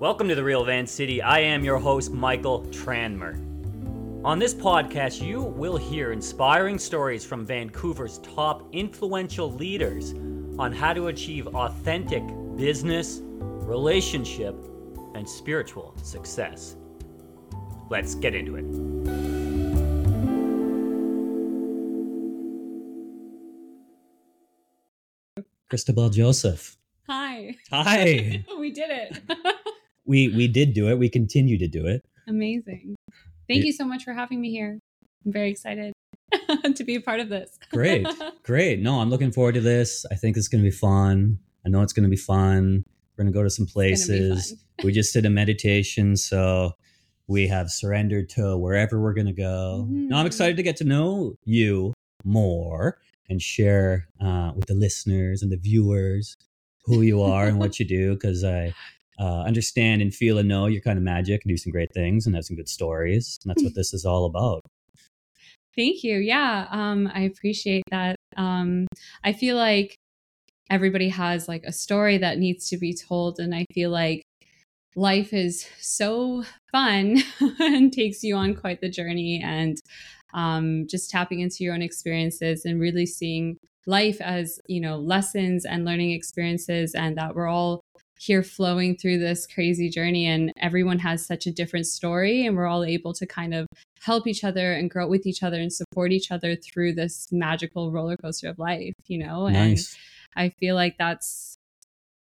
Welcome to the Real Van City. I am your host, Michael Tranmer. On this podcast, you will hear inspiring stories from Vancouver's top influential leaders on how to achieve authentic business, relationship, and spiritual success. Let's get into it. Christabelle Joseph. Hi. Hi. we did it. we we did do it. We continue to do it. Amazing. Thank you so much for having me here. I'm very excited to be a part of this. Great. Great. No, I'm looking forward to this. I think it's going to be fun. I know it's going to be fun. We're going to go to some places. we just did a meditation, so we have surrendered to wherever we're going to go. Mm-hmm. Now I'm excited to get to know you more and share uh, with the listeners and the viewers who you are and what you do because I uh, understand and feel and know you're kind of magic and do some great things and have some good stories. And that's what this is all about. Thank you. Yeah. Um, I appreciate that. Um, I feel like everybody has like a story that needs to be told. And I feel like life is so fun and takes you on quite the journey and um, just tapping into your own experiences and really seeing life as, you know, lessons and learning experiences and that we're all here flowing through this crazy journey and everyone has such a different story and we're all able to kind of help each other and grow with each other and support each other through this magical roller coaster of life, you know? And Nice. I feel like that's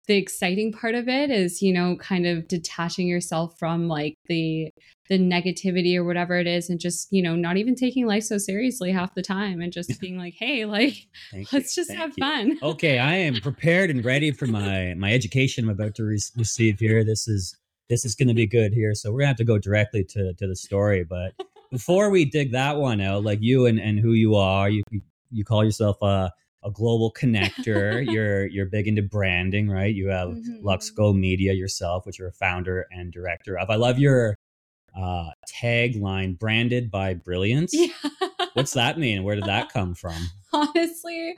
the exciting part of it is, you know, kind of detaching yourself from like the the negativity or whatever it is and just, you know, not even taking life so seriously half the time and just being like, hey, like Thank let's just Thank have you. fun. okay i am prepared and ready for my my education i'm about to re- receive here this is this is going to be good here so we're going to have to go directly to to the story but before we dig that one out like you and and who you are you you, you call yourself a a global connector you're you're big into branding right you have Mhm. LUXGO media yourself which you're a founder and director of i love your uh tagline branded by brilliance Yeah. what's that mean? Where did that come from? Honestly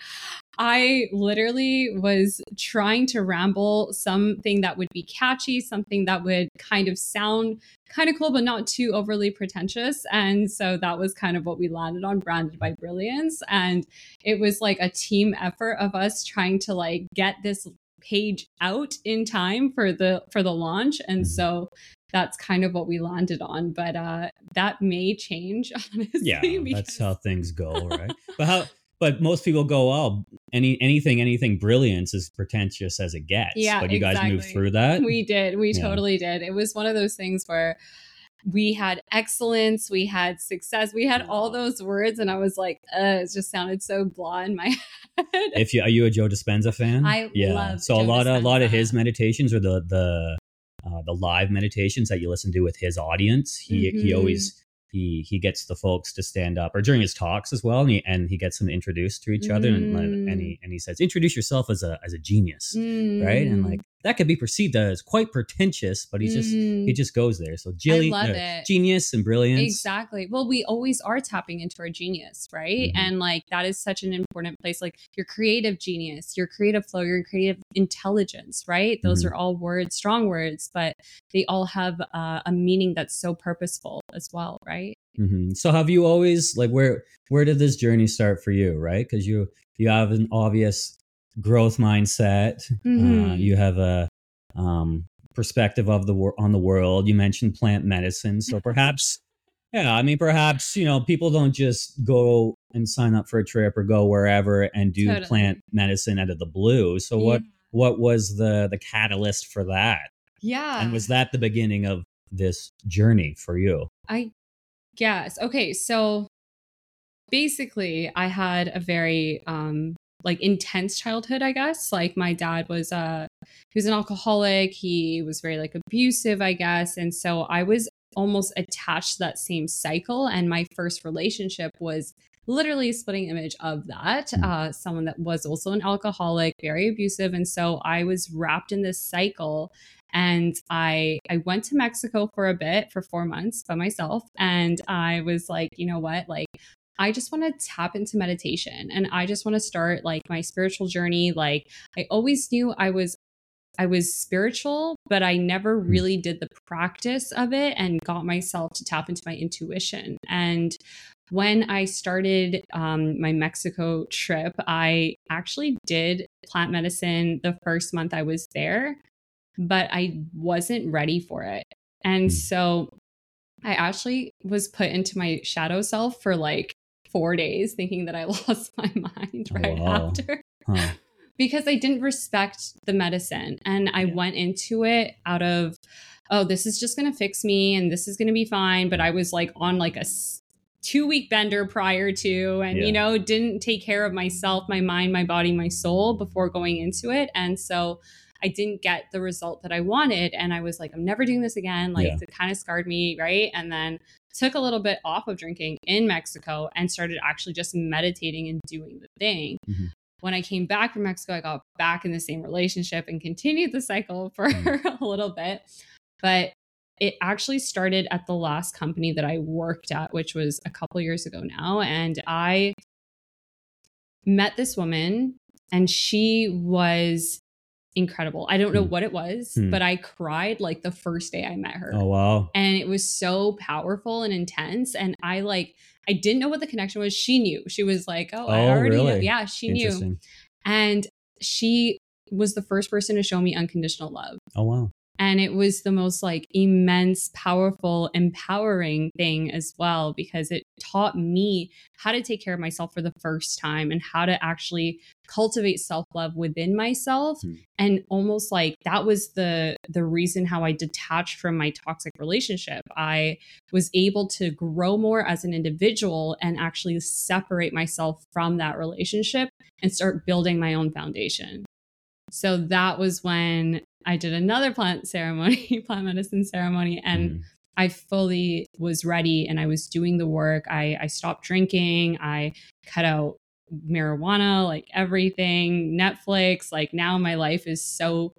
i literally was trying to ramble something that would be catchy something that would kind of sound kind of cool but not too overly pretentious. And so that was kind of what we landed on branded by brilliance. And it was like a team effort of us trying to like get this page out in time for the for the launch. And Mhm. so that's kind of what we landed on but uh that may change honestly yeah that's how things go right? But how but most people go oh any anything anything brilliance is pretentious as it gets. Yeah, but you guys moved through that? We did. We Yeah. totally did. It was one of those things where we had excellence we had success we had all those words and i was like uh, it just sounded so blah in my head. If you are you a joe dispenza fan? I yeah. love so a Joe lot of a lot of his meditations or the the uh, the live meditations that you listen to with his audience he he Mhm. always he he gets the folks to stand up or during his talks as well and he, and he gets them introduced to each other and, Mm. and he and he says introduce yourself as a as a genius right and Mm. like that could be perceived as quite pretentious but he just he Mm. just goes there so Jilly, it. genius and brilliance Exactly. Well, we always are tapping into our genius, right? Mhm. And like that is such an important place. Like your creative genius, your creative flow, your creative intelligence, right? Those Mhm. are all words, strong words, but they all have uh, a meaning that's so purposeful as well, right? hmm So have you always like where where did this journey start for you? Right, because you you have an obvious growth mindset. Uh, Mhm. you have a um, perspective of the wor- on the world. You mentioned plant medicine, so perhaps yeah. I mean, perhaps you know people don't just go and sign up for a trip or go wherever and do Totally. plant medicine out of the blue. So what what was the the catalyst for that? Yeah. And was that the beginning of this journey for you? I guess. Okay, so basically I had a very um like intense childhood, I guess. Like my dad was uh he was an alcoholic, he was very like abusive, I guess. And so I was almost attached to that same cycle and my first relationship was literally a splitting image of that Mm. uh someone that was also an alcoholic very abusive and so i was wrapped in this cycle and i i went to mexico for a bit for four months by myself and i was like you know what like I just want to tap into meditation and I just want to start like my spiritual journey. Like I always knew I was I was spiritual, but I never Hmm. really did the practice of it and got myself to tap into my intuition. And when I started um, my Mexico trip, I actually did plant medicine the first month I was there, but I wasn't ready for it. And Hmm. so I actually was put into my shadow self for like four days, thinking that I lost my mind Oh, right wow. after Huh. because I didn't respect the medicine. And I Yeah. went into it out of, oh, this is just going to fix me and this is going to be fine. But I was like on like a two week bender prior to, and, Yeah. you know, didn't take care of myself, my mind, my body, my soul before going into it. And so I didn't get the result that I wanted. And I was like, I'm never doing this again. Like, Yeah. it kind of scarred me. Right. And then took a little bit off of drinking in Mexico and started actually just meditating and doing the thing. Mhm. When I came back from Mexico, I got back in the same relationship and continued the cycle for Mm. a little bit. But it actually started at the last company that I worked at, which was a couple years ago now. And I met this woman, and she was incredible. I don't know Hmm. what it was, Hmm. but I cried like the first day I met her Oh wow. and it was so powerful and intense and i like i didn't know what the connection was she knew she was like oh, i Oh, already know. yeah she knew and she was the first person to show me unconditional love Oh wow. And it was the most like immense powerful empowering thing as well because it taught me how to take care of myself for the first time and how to actually cultivate self-love within myself. Hmm. and almost like that was the the reason how I detached from my toxic relationship. I was able to grow more as an individual and actually separate myself from that relationship and start building my own foundation. So that was when I did another plant ceremony, plant medicine ceremony, and Mm. I fully was ready and I was doing the work. I, I stopped drinking. I cut out marijuana, like everything, Netflix. Like now my life is so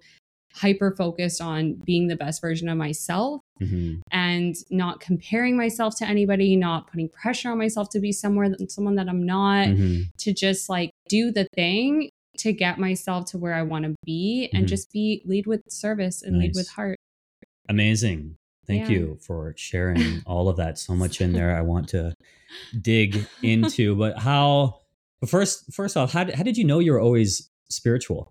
hyper focused on being the best version of myself Mhm. and not comparing myself to anybody, not putting pressure on myself to be somewhere someone that I'm not Mhm. to just like do the thing to get myself to where I want to be and Mhm. just be lead with service and lead with heart. Amazing. Thank Yeah. you for sharing all of that. So much in there I want to dig into. But how first first off, how did, how did you know you were always spiritual?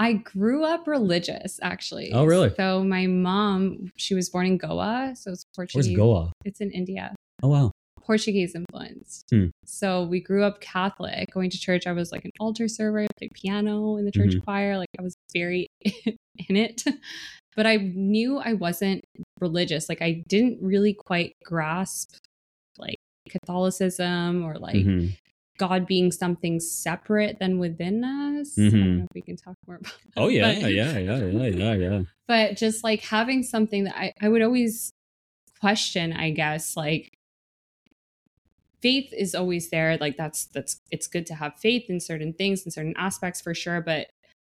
I grew up religious actually. Oh, really? So my mom, she was born in Goa, so it's Portuguese. Where's Goa? It's in India. Oh wow. Portuguese influenced. Hmm. So we grew up Catholic, going to church. I was like an altar server, I played piano in the church Mhm. choir. Like I was very in it. But I knew I wasn't religious. Like I didn't really quite grasp like Catholicism or like Mhm. God being something separate than within us. I don't Mhm. know if we can talk more about that. Oh yeah, but- yeah, yeah, yeah, yeah, yeah. but just like having something that I, I would always question i guess like faith is always there like that's that's it's good to have faith in certain things in certain aspects for sure but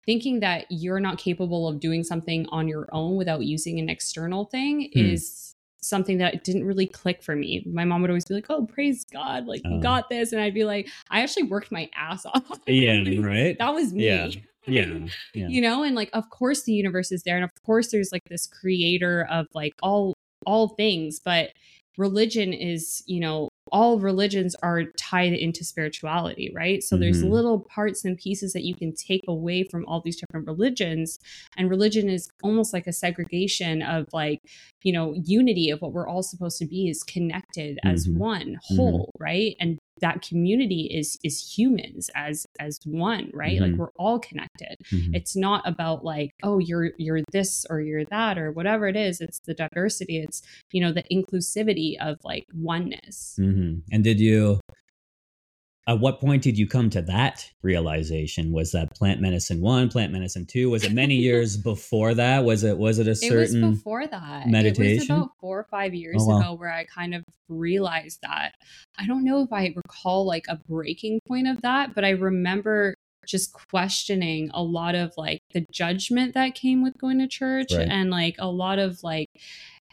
thinking that you're not capable of doing something on your own without using an external thing Hmm. is something that didn't really click for me my mom would always be like oh praise god like you Oh. got this and i'd be like i actually worked my ass off Yeah, right? that was me Yeah. Yeah. Yeah. you know and like of course the universe is there and of course there's like this creator of like all all things but religion is you know all religions are tied into spirituality right so there's Mhm. little parts and pieces that you can take away from all these different religions and religion is almost like a segregation of like you know unity of what we're all supposed to be is connected as Mhm. one whole right and that community is is humans as as one right like Mhm. we're all connected Mhm. it's not about like oh you're you're this or you're that or whatever it is it's the diversity it's you know the inclusivity of like oneness Mhm. And did you? At what point did you come to that realization? Was that plant medicine one, plant medicine two? Was it many years before that? Was it was it a it was certain? before that it was meditation? about four or five years Oh, wow. ago where i kind of realized that i don't know if i recall like a breaking point of that but i remember just questioning a lot of like the judgment that came with going to church Right. and like a lot of like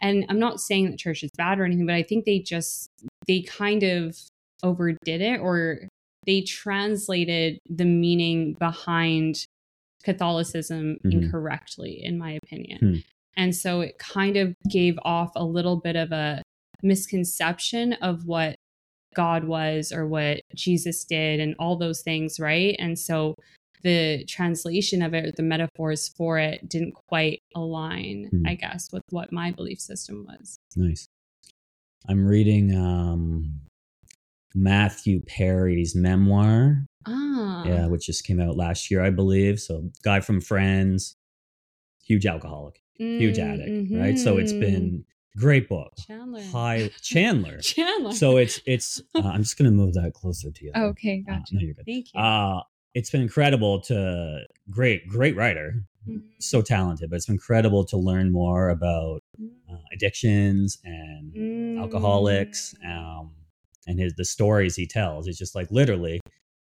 and i'm not saying that church is bad or anything but i think they just they kind of overdid it or they translated the meaning behind Catholicism Mhm. incorrectly, in my opinion. Hmm. And so it kind of gave off a little bit of a misconception of what God was or what Jesus did and all those things, right? And so the translation of it or the metaphors for it didn't quite align, Hmm. I guess, with what my belief system was. Nice. I'm reading um, Matthew Perry's memoir, Ah. yeah, which just came out last year, I believe. So, guy from Friends, huge alcoholic, huge addict, right? So it's been great book. Chandler. High Chandler. Chandler. So it's it's. Uh, I'm just gonna move that closer to you. though. okay, Uh, gotcha. no, you're good. Thank you. Uh, it's been incredible to great, great writer, Mhm. so talented, but it's been incredible to learn more about uh, addictions and Mm. alcoholics um, and his the stories he tells it's just like literally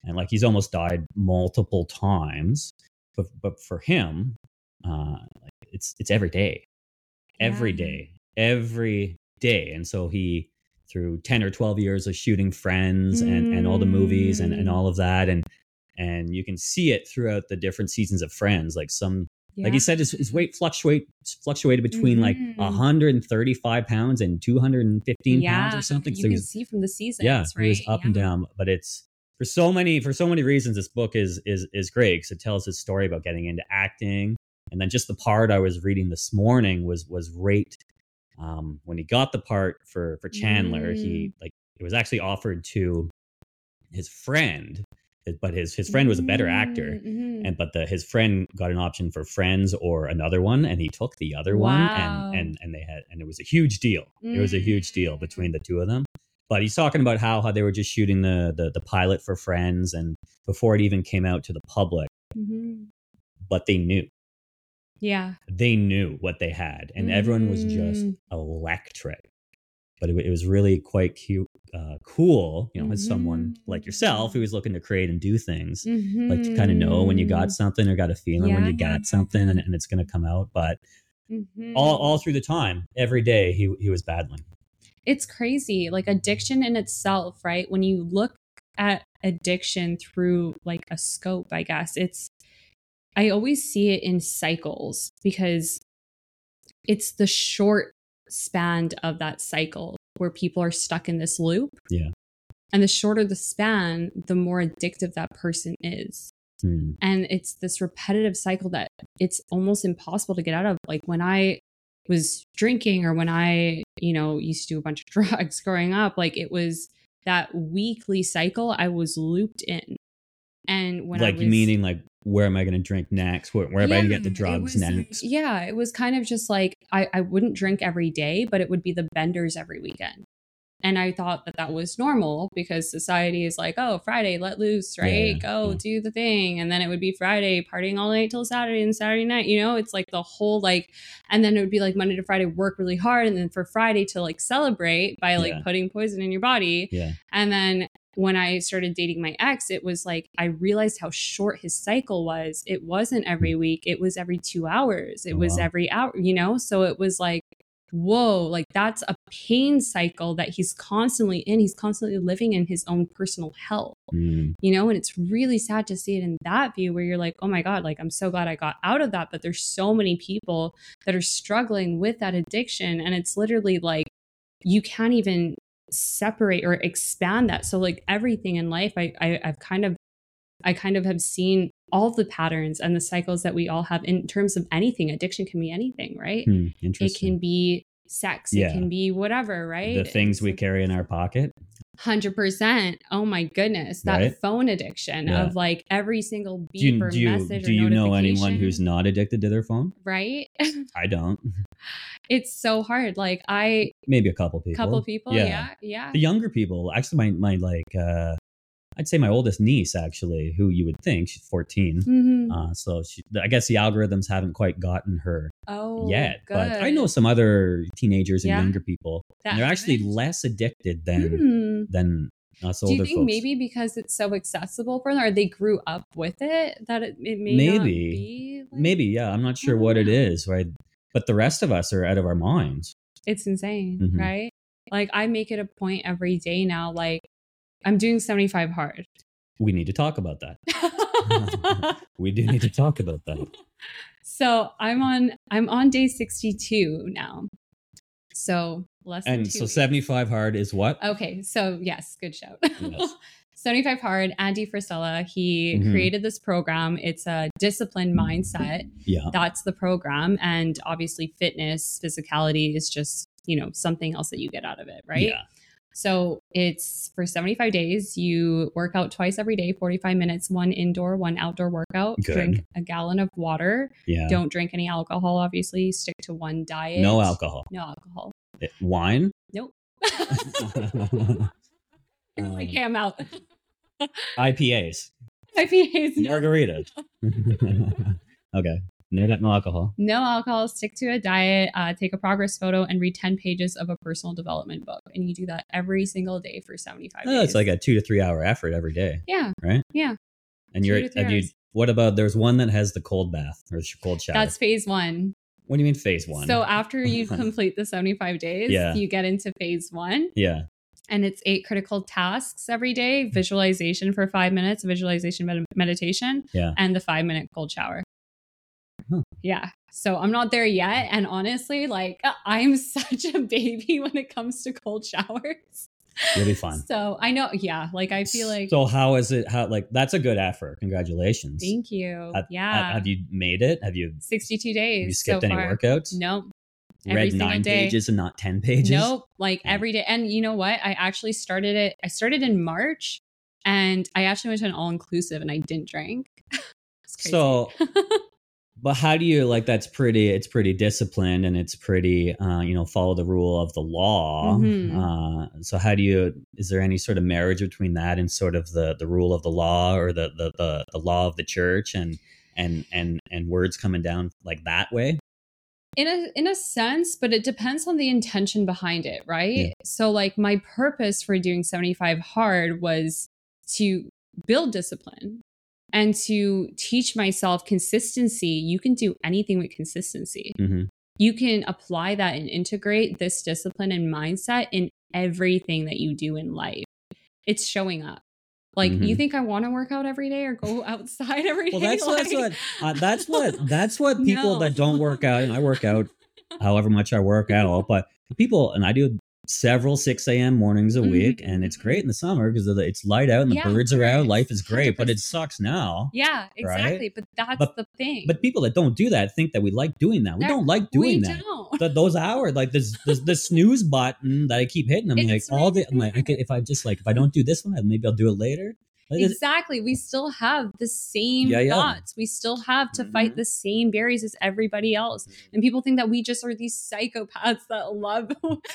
and like he's almost died multiple times but but for him uh like it's it's every day every Yeah. day every day and so he through 10 or 12 years of shooting friends and and all the movies and and Mm. all of that and and you can see it throughout the different seasons of friends like some like he said his, his weight fluctuate fluctuated between like Mhm. 135 pounds and 215 pounds or something. So You so can was, see from the seasons, yeah right? he was up and down but it's for so many for so many reasons this book is is is great because it tells his story about getting into acting. And then just the part i was reading this morning was was right um when he got the part for for chandler he like it was actually offered to his friend but his his friend was a better actor Mhm. and but the his friend got an option for friends or another one and he took the other one and and and they had and it was a huge deal it was a huge deal Mm. between the two of them but he's talking about how how they were just shooting the the, the pilot for friends and before it even came out to the public Mhm. but they knew Yeah. they knew what they had and everyone was just Mm. electric but it, it was really quite cute uh, cool you know as someone like yourself who was looking to create and do things like to kind of know when you got something or got a feeling when you got something and, and it's going to come out but Mhm. all all through the time every day he he was battling. It's crazy like addiction in itself right? When you look at addiction through like a scope i guess it's i always see it in cycles because it's the short span of that cycle where people are stuck in this loop Yeah. and the shorter the span the more addictive that person is Hmm. and it's this repetitive cycle that it's almost impossible to get out of like when i was drinking or when i you know used to do a bunch of drugs growing up like it was that weekly cycle i was looped in and when I like was, meaning like where am i going to drink next? Where, where am i going to get the drugs was next? yeah it was kind of just like I, I wouldn't drink every day but it would be the benders every weekend. And i thought that that was normal because society is like oh friday let loose right yeah, go yeah. do the thing. And then it would be friday partying all night till saturday and saturday night you know? It's like the whole like and then it would be like monday to friday work really hard and then for friday to like celebrate by like putting poison in your body. Yeah. And then when I started dating my ex, it was like I realized how short his cycle was. It wasn't every week, it was every two hours, it Oh, was wow. every hour, you know? So it was like, whoa, like that's a pain cycle that he's constantly in. He's constantly living in his own personal hell, Hmm. you know? And it's really sad to see it in that view where you're like, oh my God, like I'm so glad I got out of that. But there's so many people that are struggling with that addiction. And it's literally like, you can't even separate or expand that. So like everything in life, I, I I've kind of I kind of have seen all the patterns and the cycles that we all have in terms of anything. Addiction can be anything, right? Hmm. It can be sex, Yeah. it can be whatever, right? the things we carry in our pocket Hundred percent. Oh my goodness, that Right? phone addiction Yeah. of like every single beep do you, or do you, message do you know anyone who's not addicted to their phone right? i don't it's so hard. Like I, maybe a couple people couple people, Yeah. yeah, yeah. the younger people actually my my like uh i'd say my oldest niece actually who you would think she's 14 Mhm. uh so she i guess the algorithms haven't quite gotten her oh, yet but i know some other teenagers and Yeah. younger people. And they're actually less addicted than Hmm. than us Do you think folks maybe because it's so accessible for them, or they grew up with it, that it, it may not Maybe. be? Like, maybe yeah i'm not sure what know. is right but the rest of us are out of our minds it's insane, Mhm. right? Like I make it a point every day now. Like I'm doing 75 hard. We need to talk about that. we do need to talk about that. so I'm on I'm on day 62 now. So less than And so weeks. 75 hard is what? Okay, so yes, good shout. Yes. 75 Hard, Andy Frisella, he Mhm. created this program. It's a disciplined mindset. Yeah. That's the program. And obviously, fitness, physicality is just, you know, something else that you get out of it, right? Yeah. So it's for 75 days. You work out twice every day, 45 minutes, one indoor, one outdoor workout. Good. Drink a gallon of water. Yeah. Don't drink any alcohol, obviously. Stick to one diet. No alcohol. No alcohol. Eh, Wine? Nope. Um, okay, I'm out. IPAs. IPAs. Margaritas. okay. No, no alcohol. no alcohol, stick to a diet, uh, take a progress photo, and read 10 pages of a personal development book. And you do that every single day for 75 Oh, days. it's like a two to three hour effort every day. yeah, Right? Yeah. And Two you're, to three have you, what about, there's one that has the cold bath or the cold shower. that's phase one. what do you mean phase one? So after you complete the 75 days, Yeah. you get into phase one. yeah. And it's eight critical tasks every day visualization for five minutes, visualization med- meditation, Yeah. and the five minute cold shower. Huh. Yeah. So I'm not there yet. And honestly, like I'm such a baby when it comes to cold showers. You'll be fun. So I know, yeah, like I feel like So how is it, how, like, that's a good effort. Congratulations. thank you. Have- yeah. Have you made it? Have you, 62 days. have you skipped so any far. workouts? Nope. every Read nine day. pages and not 10 pages? Nope. Like Yeah. every day. And you know what? I actually started it. I started in March and I actually went to an all inclusive and I didn't drink. It's crazy. So, but how do you like? That's pretty. It's pretty disciplined, and it's pretty. Uh, you know, follow the rule of the law. Mhm. Uh, so, how do you? Is there any sort of marriage between that and sort of the the rule of the law or the the the, the law of the church and and and and words coming down like that way? in a in a sense, but it depends on the intention behind it, right? Yeah. So like my purpose for doing 75 hard was to build discipline and to teach myself consistency. You can do anything with consistency. hmm you can apply that and integrate this discipline and mindset in everything that you do in life. It's showing up. Like Mhm. you think I want to work out every day or go outside every day? Well, that's that's Like, what uh, that's what that's what people No. that don't work out. And I work out, however much I work out, but people and I do several 6 a.m. mornings a Mhm, week, and it's great in the summer because it's light out and the Yeah, birds are out. Life is great, but it sucks now. Yeah, Right? exactly. But that's But- the thing. But people that don't do that think that we like doing that. We That- don't like doing we that. don't. Th- those hours, like this, this, the snooze button that I keep hitting. I'm like all the. I'm like, I could, if I just like, if I don't do this one, maybe I'll do it later. Like, it's- Exactly. We still have the same Yeah, yeah. thoughts. We still have to fight Mhm. the same barriers as everybody else. And people think that we just are these psychopaths that love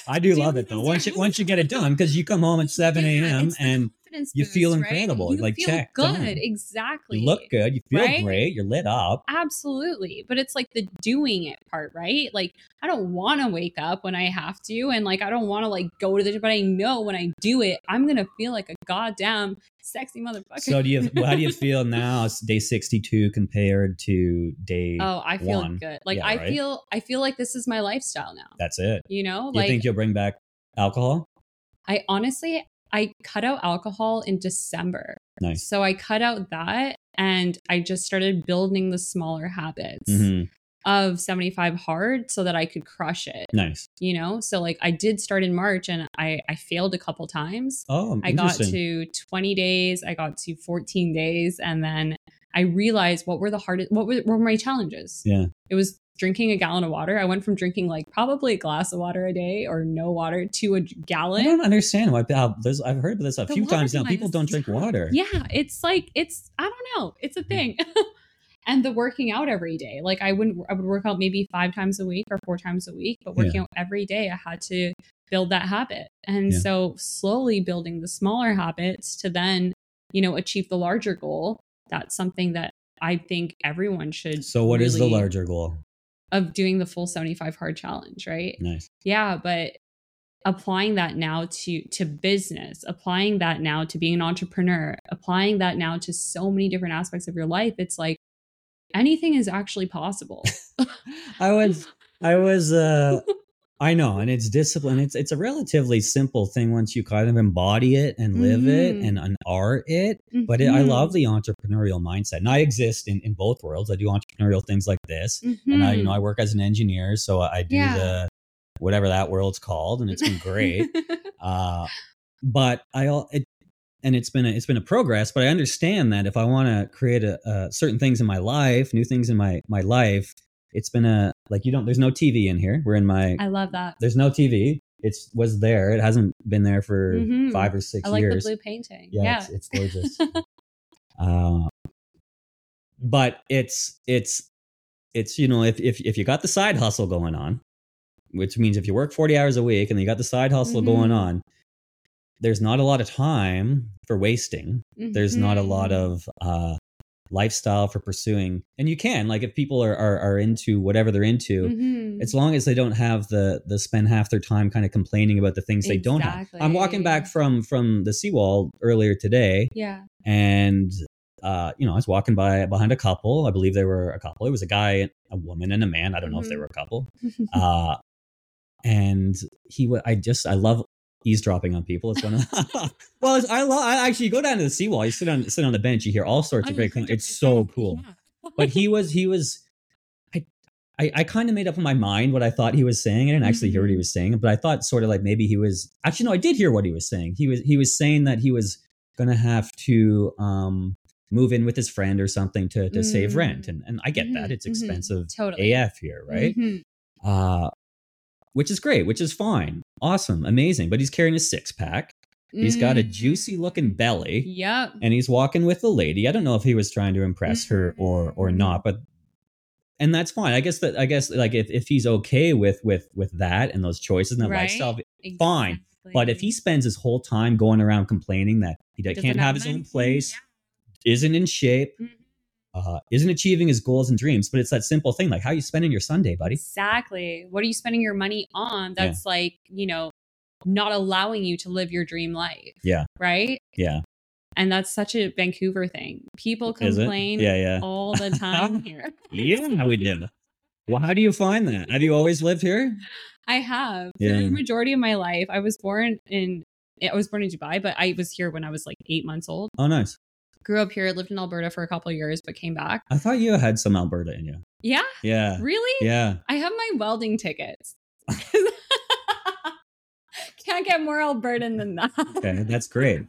I do Do love it though. Once you once you get it done, because you come home at seven a.m. and confidence you feel boost, right? incredible. You Like, feel check, good. done. Exactly. you look good, you feel Right? great, you're lit up. Absolutely. But it's like the doing it part, right? Like I don't want to wake up when I have to and like I don't want to like go to the but I know when I do it, I'm going to feel like a goddamn sexy motherfucker. So do you? How do you feel now? It's day sixty-two compared to day. Oh, I feel one. good. Like Yeah, I right? feel I feel like this is my lifestyle now. That's it. You know? You like think you'll bring back alcohol? I honestly I cut out alcohol in December. Nice. So I cut out that and I just started building the smaller habits hmm of 75 hard so that I could crush it, Nice. you know? So like I did start in March and I I failed a couple times. Oh, I got to 20 days, I got to 14 days and then I realized what were the hardest what were, what were my challenges? Yeah. It was drinking a gallon of water. I went from drinking like probably a glass of water a day or no water to a gallon. I don't understand why. How, there's, I've heard this a The few times now. People don't drink water. Yeah, it's like it's I don't know, it's a mm. thing. and the working out every day. Like I wouldn't I would work out maybe 5 times a week or 4 times a week, but working out every day I had to build that habit. And Yeah. so slowly building the smaller habits to then, you know, achieve the larger goal. That's something that I think everyone should So what is the larger goal? Of doing the full 75 hard challenge, right? Nice. Yeah, but applying that now to to business, applying that now to being an entrepreneur, applying that now to so many different aspects of your life, it's like anything is actually possible. I was I was uh I know, and it's discipline. It's it's a relatively simple thing once you kind of embody it and live it Mhm. and, and art it. But it, I love the entrepreneurial mindset, and I exist in, in both worlds. I do entrepreneurial things like this, and I you know Mhm. I work as an engineer, so I do Yeah. the whatever that world's called, and it's been great. uh, but I it, and it's been a, it's been a progress. But I understand that if I want to create a, uh, certain things in my life, new things in my my life, it's been a like you don't. There's no TV in here. We're in my. I love that. there's no TV. It's was there. It hasn't been there for Mhm. five or six I like years. the blue painting. Yeah, Yeah. It's, it's gorgeous. uh, but it's it's it's you know if, if if you got the side hustle going on, which means if you work forty hours a week and you got the side hustle going Mhm. on, there's not a lot of time for wasting. There's not a lot Mhm. of uh, lifestyle for pursuing, and you can like if people are are, are into whatever they're into. Mhm. As long as they don't have the the spend half their time kind of complaining about the things they don't have. I'm walking back from from the seawall earlier today, yeah. and uh, you know, I was walking by behind a couple. I believe they were a couple. It was a guy, a woman, and a man. I don't know if they Mhm. were a couple. Uh, and he, wa- I just, I love eavesdropping on people. It's one of, well, it's, I love. I actually go down to the seawall. You sit on sit on the bench. You hear all sorts of great. con- It's so cool. But he was, he was. I, I, I kind of made up in my mind what I thought he was saying. I didn't actually hear what he Mhm. was saying, but I thought sort of like maybe he was. Actually, no, I did hear what he was saying. He was he was saying that he was gonna have to um move in with his friend or something to to save Mm. rent, and and I get that Mhm, it's mhm. expensive Totally. AF here, right? Mhm. Uh which is great, which is fine, awesome, amazing. But he's carrying a six pack. He's got a juicy looking belly Yep. and he's walking with a lady. I don't know if he was trying to impress her or or Mhm. not, but and that's fine. I guess that I guess like if, if he's okay with with with that and those choices and that Right. lifestyle, fine. but if he spends his whole time going around complaining that he Doesn't can't have his money, own place, yeah. isn't in shape, Mhm. Uh, isn't achieving his goals and dreams, but it's that simple thing like how you spending your Sunday, buddy. Exactly. What are you spending your money on? Yeah. That's like, you know, not allowing you to live your dream life. Yeah. Right. Yeah, And that's such a Vancouver thing. People complain Yeah, yeah, all the time here. yeah. We did. Well, how do you find that? Have you always lived here? I have. For Yeah. the majority of my life. I was born in I was born in Dubai, but I was here when I was like eight months old. Oh, nice. Grew up here, lived in Alberta for a couple of years, but came back. I thought you had some Alberta in you. Yeah, Yeah, really? yeah. I have my welding tickets. Can't get more Albertan than that. Okay, that's great.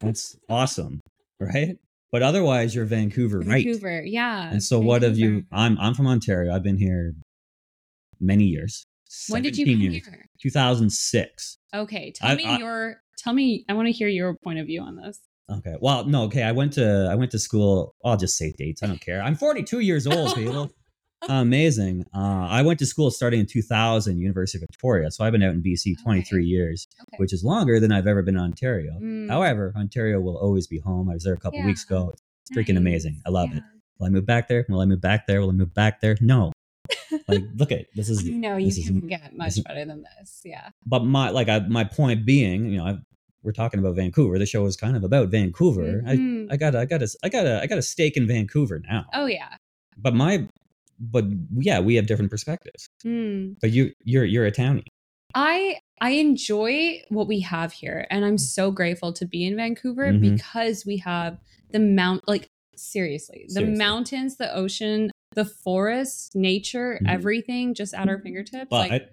That's awesome, right? But otherwise, you're Vancouver, right? Vancouver, yeah. And so, what have you? I'm I'm from Ontario. I've been here many years. When did you 17 come years. here? 2006. Okay, tell I- me I- your. Tell me. I want to hear your point of view on this. Okay. Well, no. Okay. I went to I went to school. I'll just say dates. I don't care. I'm 42 years old, people. Amazing. Uh, I went to school starting in 2000, University of Victoria. So I've been out in BC 23 years, Okay. which is longer than I've ever been in Ontario. Mm, However, Ontario will always be home. I was there a couple Yeah. weeks ago. It's freaking nice. amazing. I love Yeah. it. Will I move back there? Will I move back there? Will I move back there? No. Like, look at this is no, you can get much better than this. Yeah. but my like I, my point being, you know, I, we're talking about Vancouver. The show is kind of about Vancouver. Mhm. I I got a, I got a I got a I got a stake in Vancouver now. oh yeah. But my but yeah, we have different perspectives. Hmm. But you you're you're a townie. I I enjoy what we have here, and I'm so grateful to be in Vancouver Mhm. because we have the mount. Like seriously, the Seriously. mountains, the ocean, the forest, nature, Mhm. everything just at our fingertips. But like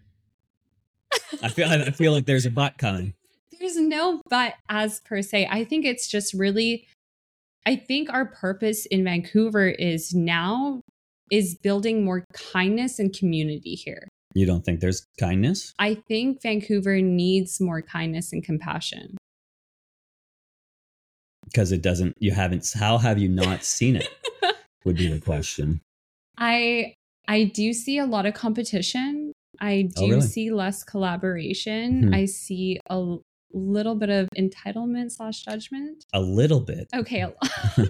I feel I feel like there's a but coming. There's no but as per se. I think it's just really. I think our purpose in Vancouver is now is building more kindness and community here. You don't think there's kindness? I think Vancouver needs more kindness and compassion. Because it doesn't you haven't how have you not seen it? Would be the question. I I do see a lot of competition. I Oh, do really? see less collaboration. Mhm. I see a little bit of entitlement slash judgment. A little bit. Okay, a lot.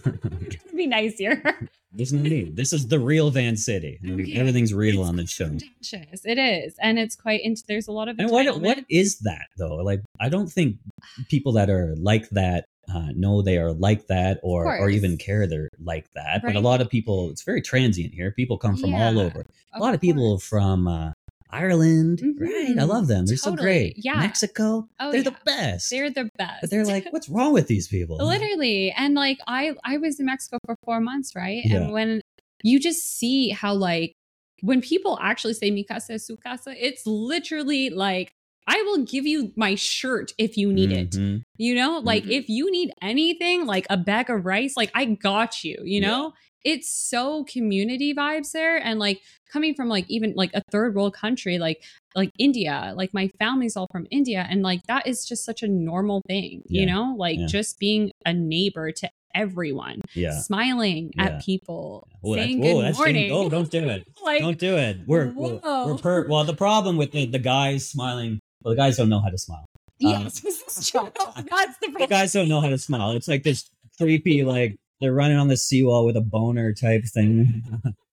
be nice here. Isn't it? This is the real Van City. Okay. Everything's real It's on the show. It is, and it's quite. Int- there's a lot of And what what is that though? Like I don't think people that are like that uh, know they are like that or or even care they're like that. But a lot of people, it's very transient here. People come from all over. A lot of people from uh, Ireland, Mhm. right? I love them. They're so great. Yeah. Mexico, Oh, they're yeah. the best. They're the best. but they're like, what's wrong with these people? literally and like i i was in mexico for four months right Yeah. and when you just see how like when people actually say mi casa es su casa it's literally like i will give you my shirt if you need it Mhm. you know like Mhm. if you need anything like a bag of rice like i got you you Yeah. know it's so community vibes there and like coming from like even like a third world country like like india like my family's all from india and like that is just such a normal thing you know like Yeah. just being a neighbor to everyone Yeah. smiling Yeah. at people Oh, saying whoa, good that's morning Oh, don't do it. like don't do it. We're we're, we're per- well. The problem with the, the guys smiling, well, the guys don't know how to smile. yes this is true that's the The guys don't know how to smile. It's like this creepy, like they're running on the seawall with a boner type thing.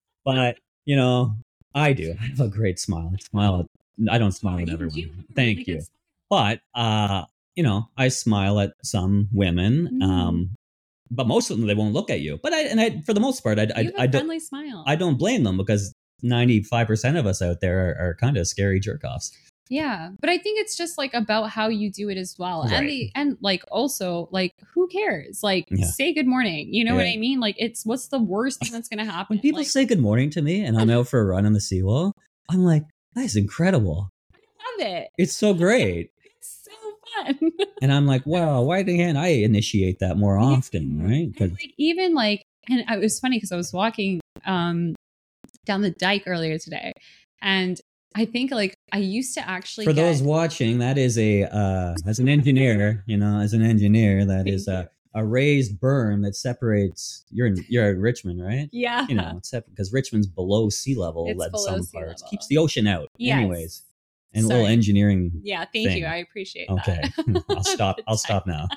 but you know, I do. I have a great smile. I smile. At, I don't smile at everyone. Thank you. But uh, you know, I smile at some women. Mhm. Um, but most of them they won't look at you. But I and I for the most part, I I, you have a I don't smile I don't blame them because ninety five percent of us out there are, are kind of scary jerk offs. Yeah, but I think it's just like about how you do it as well, Right. and the and like also like who cares? Like Yeah. say good morning. You know what I mean? Like it's what's the worst thing that's gonna happen? When people like, say good morning to me and I'm out for a run on the seawall, I'm like, that is incredible. I love it. It's so great. It's so fun. And I'm like, wow, why can't I initiate that more often, Yeah. right? Because like even like, and it was funny because I was walking um down the dike earlier today, and I think like I used to actually for get, those watching, that is a uh, as an engineer, you know, as an engineer, that Thank is a, a raised berm that separates. You're in you're at Richmond, right? yeah, You know, because Richmond's below sea level It's at some sea parts, keeps the ocean out, Yes. anyways. And a little engineering. yeah. Thank thing. you. I appreciate Okay, that. I'll stop. I'll stop now.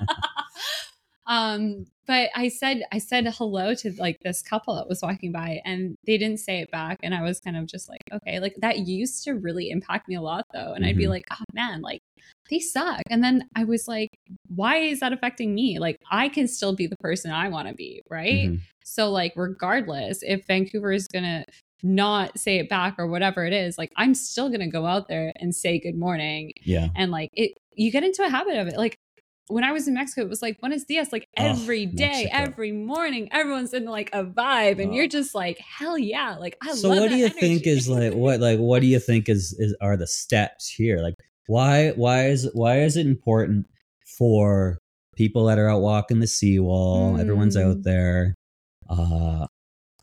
Um but i said i said hello to like this couple that was walking by and they didn't say it back and i was kind of just like okay like that used to really impact me a lot though and i'd be Mhm. like oh man like they suck and then i was like why is that affecting me like i can still be the person i want to be right Mhm. so like regardless if vancouver is gonna not say it back or whatever it is like i'm still gonna go out there and say good morning Yeah. and like it you get into a habit of it like when I was in Mexico, it was like buenos dias, like Oh, every day, Mexico. every morning, everyone's in like a vibe, and Oh. you're just like, hell yeah, like I love it. so what do you think is like what like what do you think is, is are the steps here like why why is why is it important for people that are out walking the seawall everyone's out Mm. there uh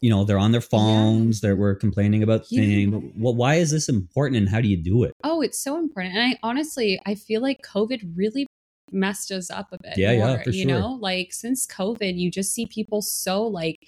you know they're on their phones they're we're complaining about Yeah. things well, why is this important and how do you do it Oh, it's so important. And I honestly, I feel like COVID really messed us up a bit. Yeah, yeah, for You sure. know, like since COVID, you just see people so like,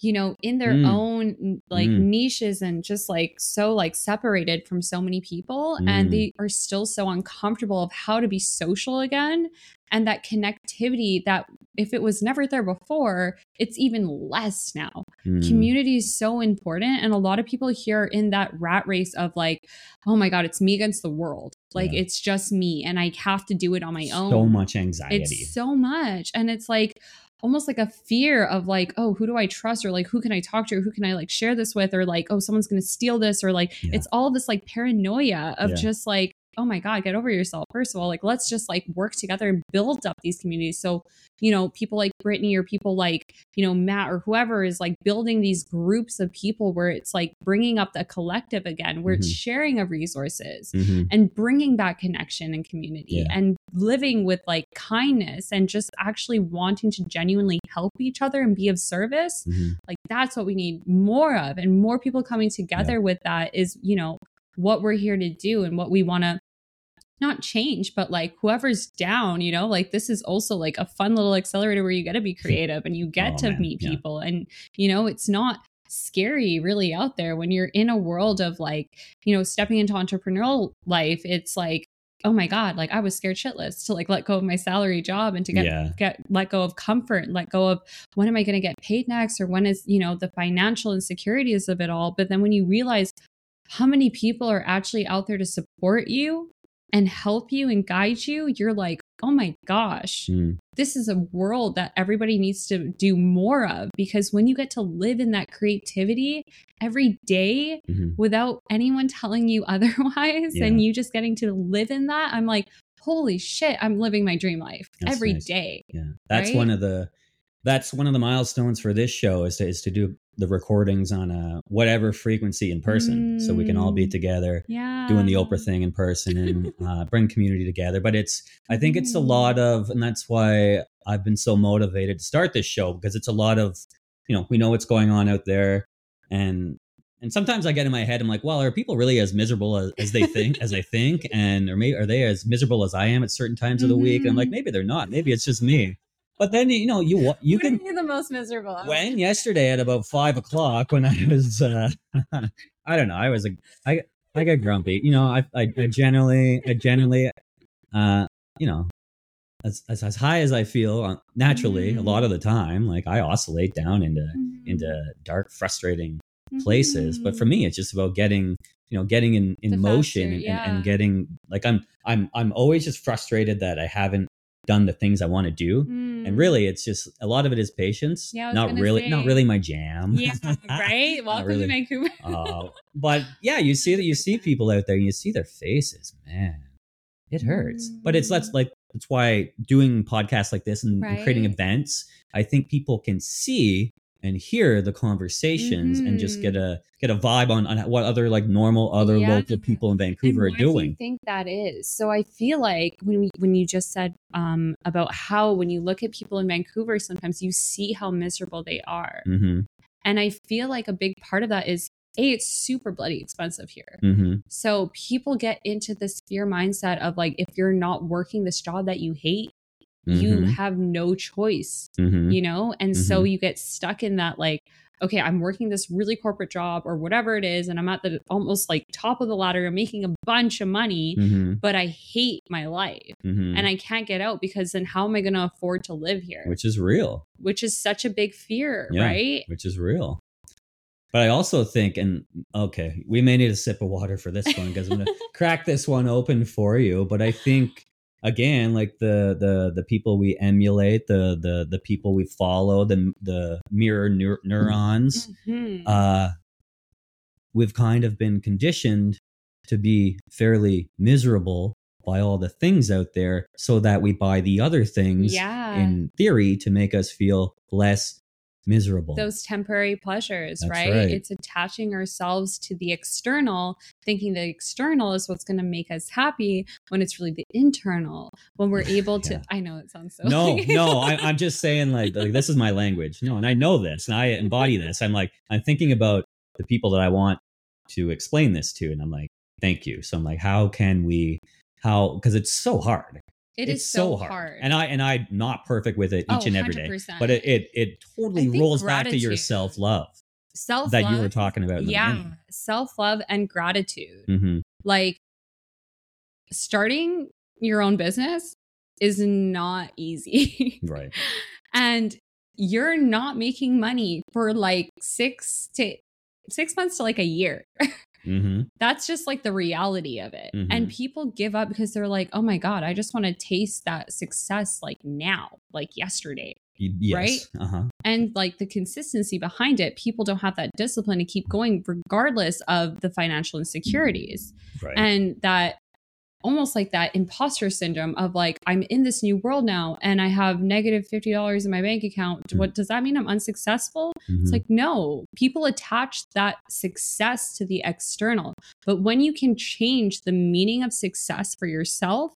you know, in their Mm. own like Mm. niches and just like so like separated from so many people. Mm. And they are still so uncomfortable of how to be social again. And that connectivity that if it was never there before, it's even less now Mm. community is so important and a lot of people here are in that rat race of like oh my god it's me against the world like Yeah. it's just me and i have to do it on my own so much anxiety it's so much and it's like almost like a fear of like oh who do i trust or like who can i talk to or who can i like share this with or like oh someone's gonna steal this or like Yeah. it's all this like paranoia of Yeah. just like oh my god get over yourself first of all like let's just like work together and build up these communities so you know people like brittany or people like you know matt or whoever is like building these groups of people where it's like bringing up the collective again where it's Mhm. sharing of resources Mhm. and bringing back connection and community Yeah. and living with like kindness and just actually wanting to genuinely help each other and be of service Mhm. like that's what we need more of and more people coming together with that is you know what we're here to do and what we want to not change but like whoever's down you know like this is also like a fun little accelerator where you get to be creative and you get Oh, to man, meet yeah. people and you know it's not scary really out there when you're in a world of like you know stepping into entrepreneurial life it's like oh my god like i was scared shitless to like let go of my salary job and to get Yeah. get let go of comfort let go of when am i going to get paid next or when is you know the financial insecurities of it all but then when you realize how many people are actually out there to support you and help you and guide you you're like oh my gosh, Mm. this is a world that everybody needs to do more of because when you get to live in that creativity every day Mhm. without anyone telling you otherwise Yeah. and you just getting to live in that, I'm like, holy shit, I'm living my dream life That's every nice. day. Yeah, that's Right? one of the that's one of the milestones for this show is to is to do the recordings on a whatever frequency in person, so we can all be Mm. together Yeah. doing the Oprah thing in person and uh, bring community together. But it's I think it's a lot of, and that's why I've been so motivated to start this show because it's a lot of you know we know what's going on out there, and and sometimes I get in my head I'm like, well, are people really as miserable as, as they think as I think, and or maybe are they as miserable as I am at certain times of the week? And I'm like, Mhm. maybe they're not. Maybe it's just me. But then you know you you When can are the most miserable. when yesterday at about five o'clock when I was uh I don't know I was a I I got grumpy you know I I, I generally I generally uh you know as, as as high as I feel uh, naturally a lot of the time like I oscillate down into Mm-hmm. into dark frustrating places but for me it's just about getting you know getting in in The motion faster, and, yeah. and, and getting like I'm I'm I'm always just frustrated that I haven't done the things I want to do and really it's just a lot of it is patience Mm. Yeah, not really not really my jam yeah, right? Welcome really. to Vancouver. uh, but yeah you see that you see people out there and you see their faces man it hurts but it's that's Mm. like that's why doing podcasts like this and, and creating events i think people can see and hear the conversations and just get a get a vibe on, on what other like normal other Yeah. local people in vancouver are why do you doing think that is? So I feel like when we, when you just said um, about how when you look at people in Vancouver, sometimes you see how miserable they are, hmm and I feel like a big part of that is a it's super bloody expensive here. hmm So people get into this fear mindset of like if you're not working this job that you hate, you Mhm. have no choice hmm you know and so you get stuck in that like okay i'm working this really corporate job or whatever it is and i'm at the almost like top of the ladder i'm making a bunch of money hmm but i hate my life hmm and i can't get out because then how am i going to afford to live here which is real which is such a big fear Yeah. right which is real. But I also think, and okay, we may need a sip of water for this one because I'm gonna crack this one open for you. But I think again, like the the the people we emulate, the the the people we follow, the the mirror neur- neurons, Mhm. uh, we've kind of been conditioned to be fairly miserable by all the things out there, so that we buy the other things yeah in theory to make us feel less miserable. those temporary pleasures, right? right. It's attaching ourselves to the external, thinking the external is what's going to make us happy when it's really the internal. When we're able to, Yeah. I know it sounds so. no, no, I, I'm just saying like, like this is my language. No, and I know this, and I embody this. I'm like, I'm thinking about the people that I want to explain this to, and I'm like, thank you. So I'm like, how can we? How? Because it's so hard. It it's is so hard. and I and I'm not perfect with it each Oh, and every day. 100%. But it it, it totally I rolls back to your self love self that you were talking about. Yeah, self love and gratitude. Mm-hmm. Like starting your own business is not easy. Right. and you're not making money for like six to six months to like a year. Mm-hmm. That's just like the reality of it. Mhm. And people give up because they're like, oh my God, I just want to taste that success like now, like yesterday. Yes. Right? Uh huh. And like the consistency behind it, people don't have that discipline to keep going regardless of the financial insecurities. Right. And that almost like that imposter syndrome of like, I'm in this new world now and I have negative $50 in my bank account. Mm. What does that mean? I'm unsuccessful? Mhm. It's like, no, people attach that success to the external. But when you can change the meaning of success for yourself,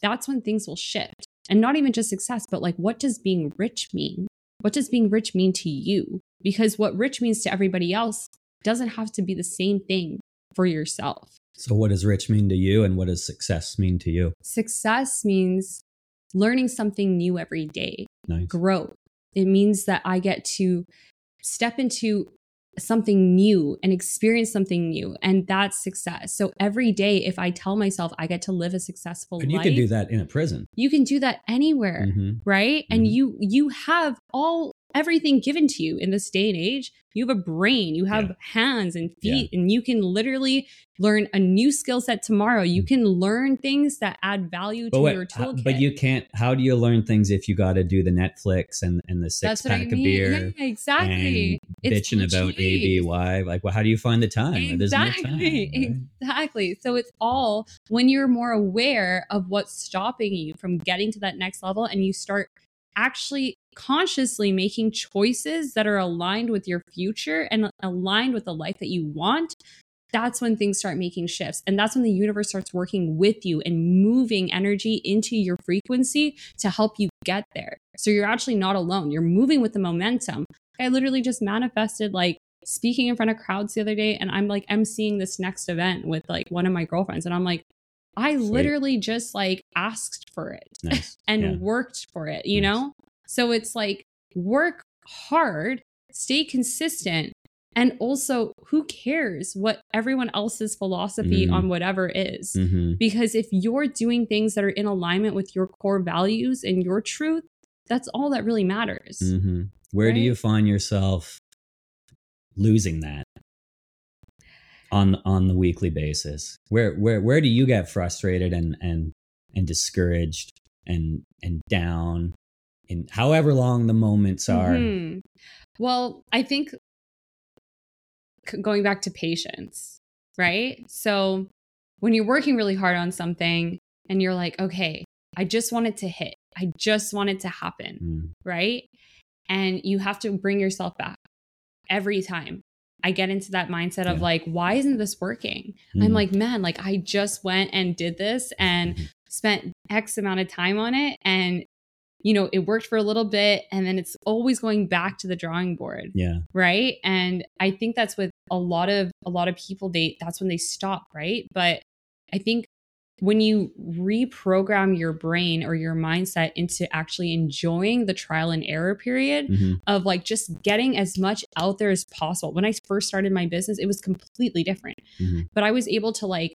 that's when things will shift. And not even just success, but like, what does being rich mean? What does being rich mean to you? Because what rich means to everybody else doesn't have to be the same thing for yourself. So, what does rich mean to you, and what does success mean to you? Success means learning something new every day, Nice. growth. It means that I get to step into something new and experience something new. And that's success. So every day, if I tell myself I get to live a successful And you life, can do that in a prison. you can do that anywhere. Mhm. Right. And Mhm. you you have all everything given to you in this day and age. You have a brain, you have Yeah. hands and feet, and you can literally learn a new skill set tomorrow. You Mm. can learn things that add value to But, your what, how- toolkit. but you can't. How do you learn things if you got to do the Netflix and, and the six That's what I pack mean. of beer Yeah, exactly. bitching about literally- ABY? Like, well, how do you find the time? There's no time, Exactly. right? Exactly. So it's all when you're more aware of what's stopping you from getting to that next level and you start actually consciously making choices that are aligned with your future and aligned with the life that you want. That's when things start making shifts. And that's when the universe starts working with you and moving energy into your frequency to help you get there. So you're actually not alone. You're moving with the momentum. I literally just manifested like speaking in front of crowds the other day and I'm like emceeing this next event with like one of my girlfriends and I'm like I Sweet. literally just like asked for it Nice. and Yeah. worked for it, you Nice. know? So it's like work hard, stay consistent and also who cares what everyone else's philosophy Mhm. on whatever is? Mhm. Because if you're doing things that are in alignment with your core values and your truth, that's all that really matters. Mhm. Where do you find yourself losing that on on the weekly basis? Where where where do you get frustrated and and and discouraged and and down in however long the moments are? Mhm. Well, I think going back to patience, right? So when you're working really hard on something and you're like, okay, I just want it to hit, I just want it to happen, Mm, right? And you have to bring yourself back every time. I get into that mindset of like, why isn't this working? I'm mm, like, man, like I just went and did this and Mhm. spent X amount of time on it. And, you know, it worked for a little bit. And then it's always going back to the drawing board. yeah. Right. And I think that's with a lot of, a lot of people, they, that's when they stop. Right. But I think when you reprogram your brain or your mindset into actually enjoying the trial and error period, mhm, of like just getting as much out there as possible. When I first started my business, it was completely different. Mhm. But I was able to like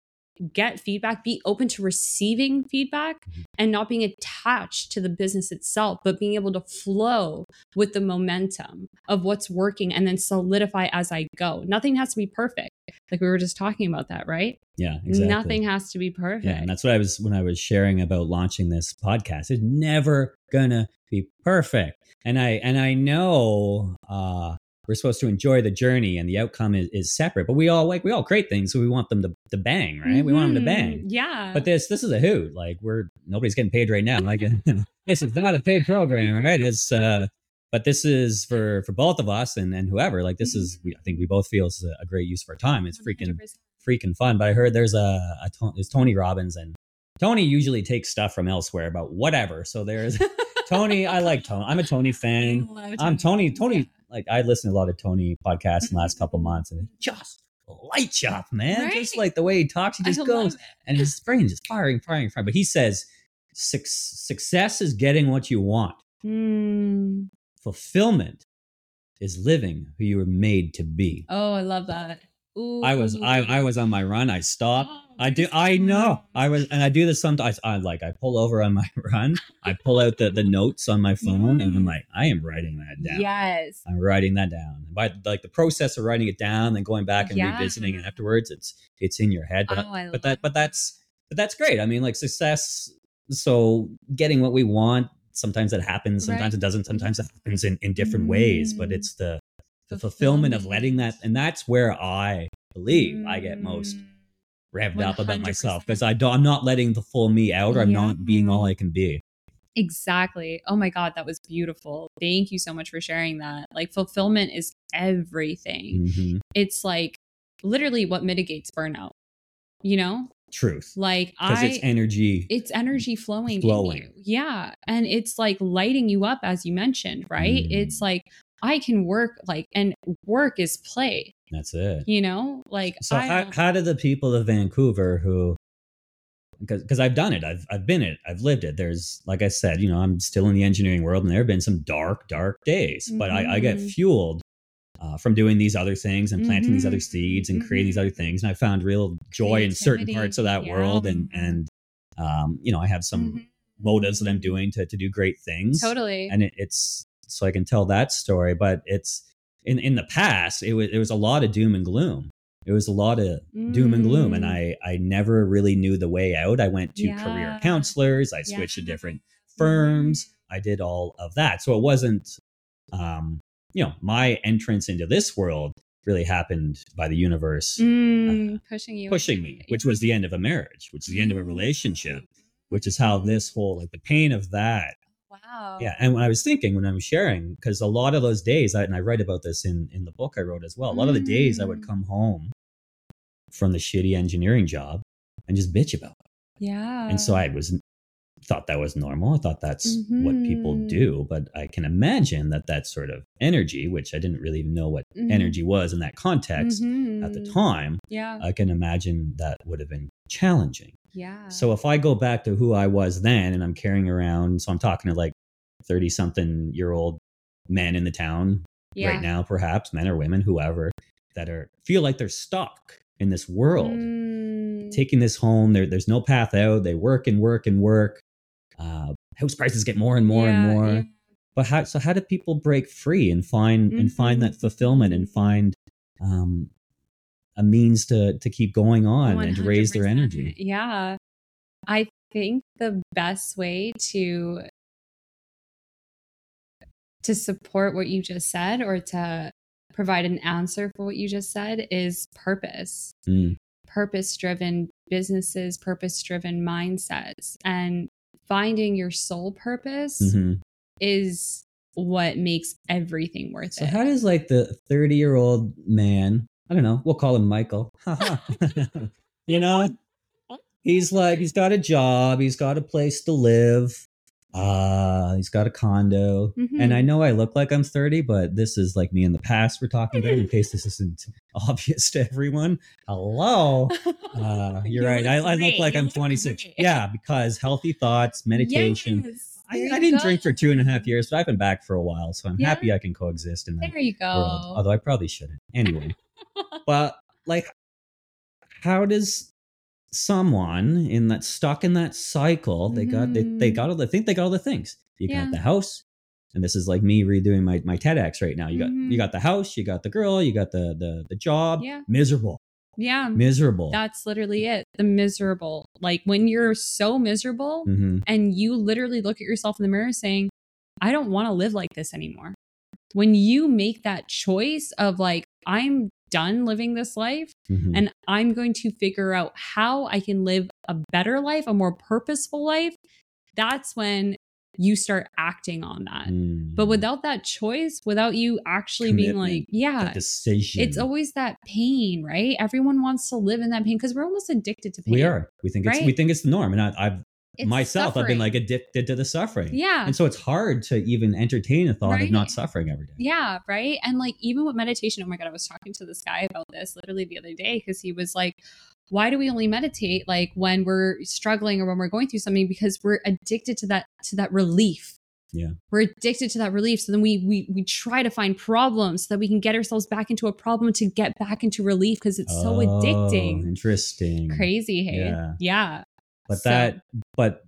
get feedback, be open to receiving feedback Mhm. and not being attached to the business itself, but being able to flow with the momentum of what's working and then solidify as I go. Nothing has to be perfect. Like we were just talking about that, right? Yeah, exactly. Nothing has to be perfect. Yeah, and that's what I was when I was sharing about launching this podcast. It's never gonna be perfect, and I and I know uh, we're supposed to enjoy the journey, and the outcome is, is separate. But we all like we all create things, so we want them to, to bang, right? We want them to bang. Yeah. But this this is a hoot. Like we're nobody's getting paid right now. Like this is not a paid program, right? It's uh, but this is for for both of us and and whoever. Like this is we, I think we both feel is a great use for our time. It's freaking 100%. freaking fun. But I heard there's a, a there's Tony Robbins and Tony usually takes stuff from elsewhere about whatever. So there's Tony. I like Tony. I'm a Tony fan. I'm Tony. Tony. Like I listen to a lot of Tony podcasts in the last couple months, and just lights you up, man. Just like the way he talks, he just goes, and his brain is firing, firing, firing. But he says, success is getting what you want. Mm. Fulfillment is living who you were made to be." Oh, I love that. Ooh. I was I, I was on my run. I stopped. Oh, I do. I know. I was, and I do this sometimes. I like. I pull over on my run. I pull out the the notes on my phone, and I'm Mm. like, I am writing that down. Yes. I'm writing that down. And By like the process of writing it down, then going back and Yeah. revisiting it afterwards, it's it's in your head. But oh, I but that but that's but that's great. I mean, like success. So getting what we want. Sometimes it happens. Sometimes Right. it doesn't. Sometimes it happens in in different ways. But Mm. it's the the fulfillment of letting that, and that's where I believe I get most Mm. revved up about myself because I don't, I'm not letting the full me out or I'm not being all I can be. Exactly. Oh my God, that was beautiful. Thank you so much for sharing that. Like, fulfillment is everything. Mhm. It's like literally what mitigates burnout, you know? Truth. Like, Because I. it's energy. it's energy flowing, Flowing. Yeah. And it's like lighting you up, as you mentioned, right? Mm. It's like, I can work, like, and work is play, That's it. you know? Like, So I how, how do the people of Vancouver who because because I've done it, I've I've been it, I've lived it. There's like I said, you know, I'm still in the engineering world, and there have been some dark, dark days. But I, I get Mhm. fueled uh, from doing these other things and planting these other Mhm. seeds and creating these Mhm. other things, and I found real joy in certain parts of that world, and and um, you know, I have some motives that I'm doing to to do great things. Totally. and it, it's so I can tell that story. But it's in in the past, it was it was a lot of doom and gloom. It was a lot of doom and gloom, and Mm. I I never really knew the way out. I went to career counselors. I switched to different firms. I did all of that. So it wasn't, um, you know, my entrance into this world really happened by the universe Mm, pushing you, pushing me, which was the end of a marriage, which is the end of a relationship, which is how this whole like the pain of that. Wow. Yeah, and when I was thinking when I was sharing, because a lot of those days, I, and I write about this in in the book I wrote as well. A lot of the days I would Mm. come home from the shitty engineering job and just bitch about it. Yeah. And so I was thought that was normal. I thought that's what people Mhm. do, but I can imagine that that sort of energy, which I didn't really even know what Mhm. energy was in that context at the Mhm. time, Yeah. I can imagine that would have been challenging. yeah. So if I go back to who I was then and I'm carrying around, so I'm talking to like 30 something year old men in the town yeah. right now, perhaps men or women, whoever, that are feel like they're stuck in this world Mm. taking this home. There, there's no path out. They work and work and work. Uh, house prices get more and more Yeah, and more. yeah. But how? So how do people break free and find and find that Mhm. fulfillment and find um, a means to to keep going on and to raise their energy? Yeah. I think the best way to to support what you just said or to provide an answer for what you just said is purpose. Mm, Purpose driven businesses, purpose driven mindsets and finding your soul purpose mhm. is what makes everything worth So it. how does like the 30 year old man? I don't know. We'll call him Michael. you know, he's like he's got a job. He's got a place to live. Uh, he's got a condo. And I Mhm. know I look like I'm 30, but this is like me in the past we're talking about in case this isn't obvious to everyone. Hello. Uh, you're You right. I, I look like I'm 26. great. Yeah, because healthy thoughts, meditation. Yes. I, I didn't drink for two and a half years, but I've been back for a while. So I'm Yeah. happy I can coexist in that There you go. world. Although I probably shouldn't. Anyway. but like how does someone in that stuck in that cycle they got they, they Mhm. got all the think they got all the things you Yeah. got the house and this is like me redoing my my TEDx right now you got Mhm. you got the house you got the girl you got the the the job Yeah. miserable yeah. miserable That's literally it. The miserable. Like when you're so miserable Mhm. and you literally look at yourself in the mirror saying, I don't want to live like this anymore. When you make that choice of like, I'm done living this life Mhm. and I'm going to figure out how I can live a better life, a more purposeful life, that's when you start acting on that. Mm. But without that choice, without you actually being like, yeah, decision it's always that pain, right? Everyone wants to live in that pain because we're almost addicted to pain. we are we think it's we think it's the norm and I, i've It's myself i've been like addicted to the suffering yeah. and so it's hard to even entertain a thought of not suffering every day Yeah, right. And like even with meditation, oh my God, I was talking to this guy about this literally the other day because he was like, why do we only meditate like when we're struggling or when we're going through something? Because we're addicted to that to that relief. Yeah. We're addicted to that relief. So then we we we try to find problems so that we can get ourselves back into a problem to get back into relief because it's so Oh, addicting. Interesting. Crazy, hey? Yeah. Yeah. But So- that, but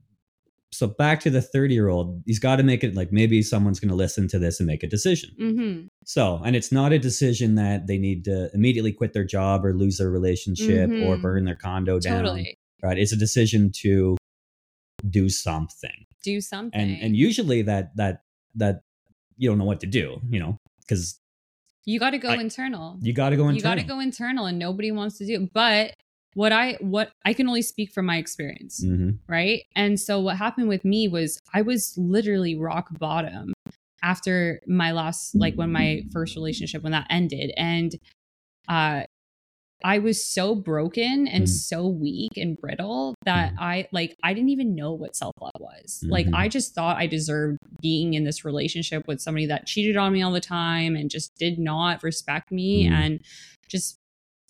so back to the 30 year old, he's got to make it like maybe someone's going to listen to this and make a decision. Mm-hmm. So, and it's not a decision that they need to immediately quit their job or lose their relationship or Mhm. burn their condo down. Totally. Right. It's a decision to do something. Do something. And, and usually that, that, that you don't know what to do, you know, because you got to go I- internal. you got to go you got to go internal and nobody wants to do it. but what i what i can only speak from my experience Mhm. right and so what happened with me was i was literally rock bottom after my last like when my first relationship when that ended and uh i was so broken and Mhm. so weak and brittle that Mhm. i like i didn't even know what self-love was like Mhm. i just thought i deserved being in this relationship with somebody that cheated on me all the time and just did not respect me Mhm. and just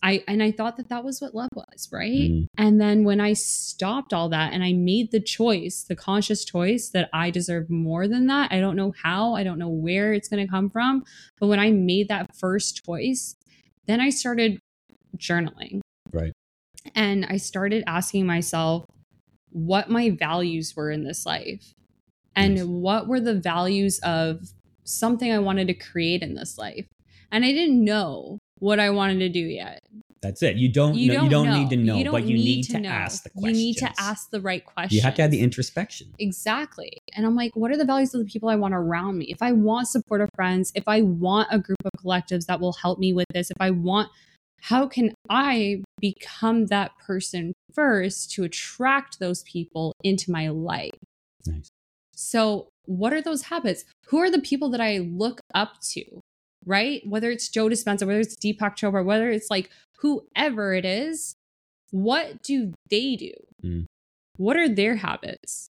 I and I thought that that was what love was, right? Mhm. And then when I stopped all that and I made the choice, the conscious choice that I deserve more than that, I don't know how, I don't know where it's going to come from, but when I made that first choice, then I started journaling. Right. And I started asking myself what my values were in this life and Nice. what were the values of something I wanted to create in this life. And I didn't know what I wanted to do yet. That's it. You don't. You know, don't, you don't know. need to know, You but you need, to, know. ask the You need to ask the right questions. You have to have the introspection. Exactly. And I'm like, what are the values of the people I want around me? If I want supportive friends, if I want a group of collectives that will help me with this, if I want, how can I become that person first to attract those people into my life? Nice. So, what are those habits? Who are the people that I look up to? Right? Whether it's Joe Dispenza, whether it's Deepak Chopra, whether it's like whoever it is, what do they do? Mm. What are their habits?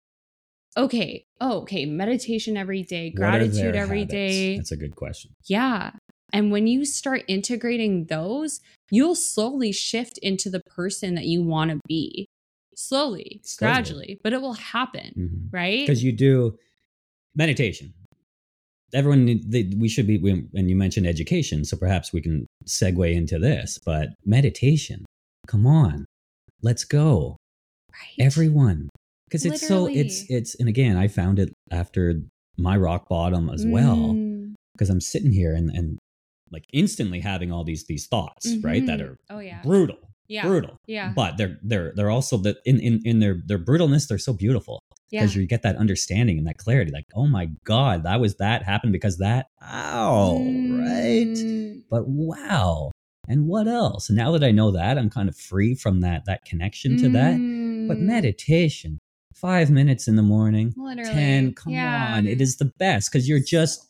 Okay. Oh, okay. Meditation every day, gratitude every habits? day. That's a good question. Yeah. And when you start integrating those, you'll slowly shift into the person that you want to be. Slowly, Slowly. gradually, but it will happen, right? Because you do meditation. Everyone, they, we should be, we, and you mentioned education, so perhaps we can segue into this. But meditation, come on, let's go. right. everyone because it's so it's it's and again i found it after my rock bottom as well Mm, because i'm sitting here and and like instantly having all these these thoughts right that mhm. are oh yeah, brutal yeah, brutal yeah, but they're they're they're also that in in, in their their brutalness they're so beautiful yeah. because you get that understanding and that clarity like oh my god that was that happened because that ow right Mm, but wow and what else and now that i know that i'm kind of free from that that connection to that but mm, meditation, five minutes in the morning, literally, 10, come yeah. on. It is the best because you're just,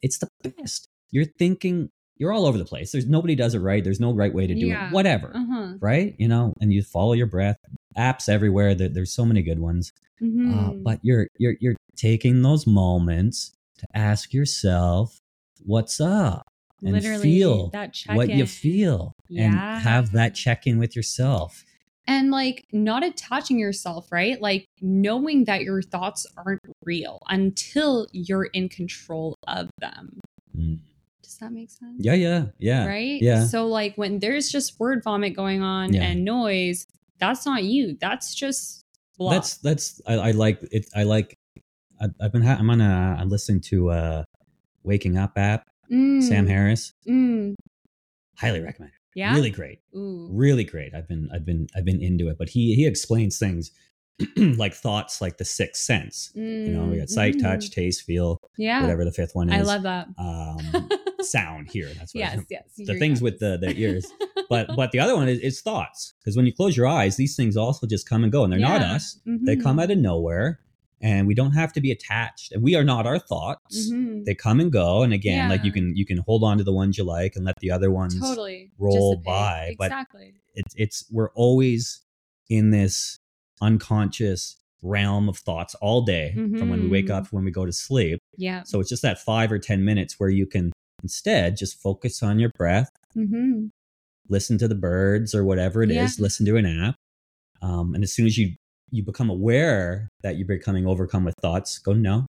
it's the best. You're thinking, you're all over the place. There's nobody does it right. There's no right way to do Yeah. it. Whatever. Uh-huh. Right? You know, and you follow your breath. Apps everywhere. There, there's so many good ones. Uh, Mhm. but you're you're you're taking those moments to ask yourself, what's up? And literally feel that what you check-in. feel and have that check in with yourself. and like not attaching yourself right like knowing that your thoughts aren't real until you're in control of them Mm. Does that make sense Yeah, yeah, yeah. right Yeah. so like when there's just word vomit going on Yeah. and noise that's not you that's just blah. That's that's I, I like it. I like. I, I've been. Ha- I'm on a. I'm listening to uh, Waking Up app. Mm, Sam Harris. mm, Highly recommend. it. yeah Really great. Ooh. Really great. I've been. I've been. I've been into it. But he he explains things like thoughts, like the sixth sense. You know, we got sight, Mm, touch, taste, feel, yeah whatever the fifth one is. i love that um, sound. Here, that's what. yes I, yes the things with the the ears. But but the other one is, is thoughts because when you close your eyes, these things also just come and go, and they're not Yeah. us. They come Mhm. out of nowhere, and we don't have to be attached. And we are not our thoughts. Mhm. They come and go. And again, like you can you can hold on to the ones you like and let the other ones. totally roll dissipate. by, but- It's it's we're always in this unconscious realm of thoughts all day from when we wake Mhm. up to when we go to sleep. yeah So it's just that five or ten minutes where you can instead just focus on your breath mm-hmm. listen to the birds or whatever it is. Yeah. listen to an app um, and as soon as you you become aware that you're becoming overcome with thoughts go no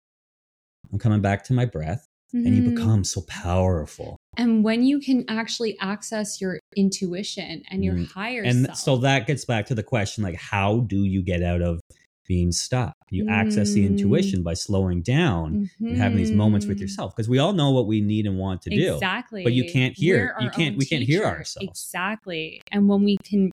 i'm coming back to my breath and you Mhm. become so powerful and when you can actually access your intuition and your Mm. higher and self so that gets back to the question like how do you get out of being stuck you access the Mm. intuition by slowing down and having these moments with Mhm. yourself because we all know what we need and want to do exactly but you can't hear- you can't- we can't hear ourselves. exactly and when we can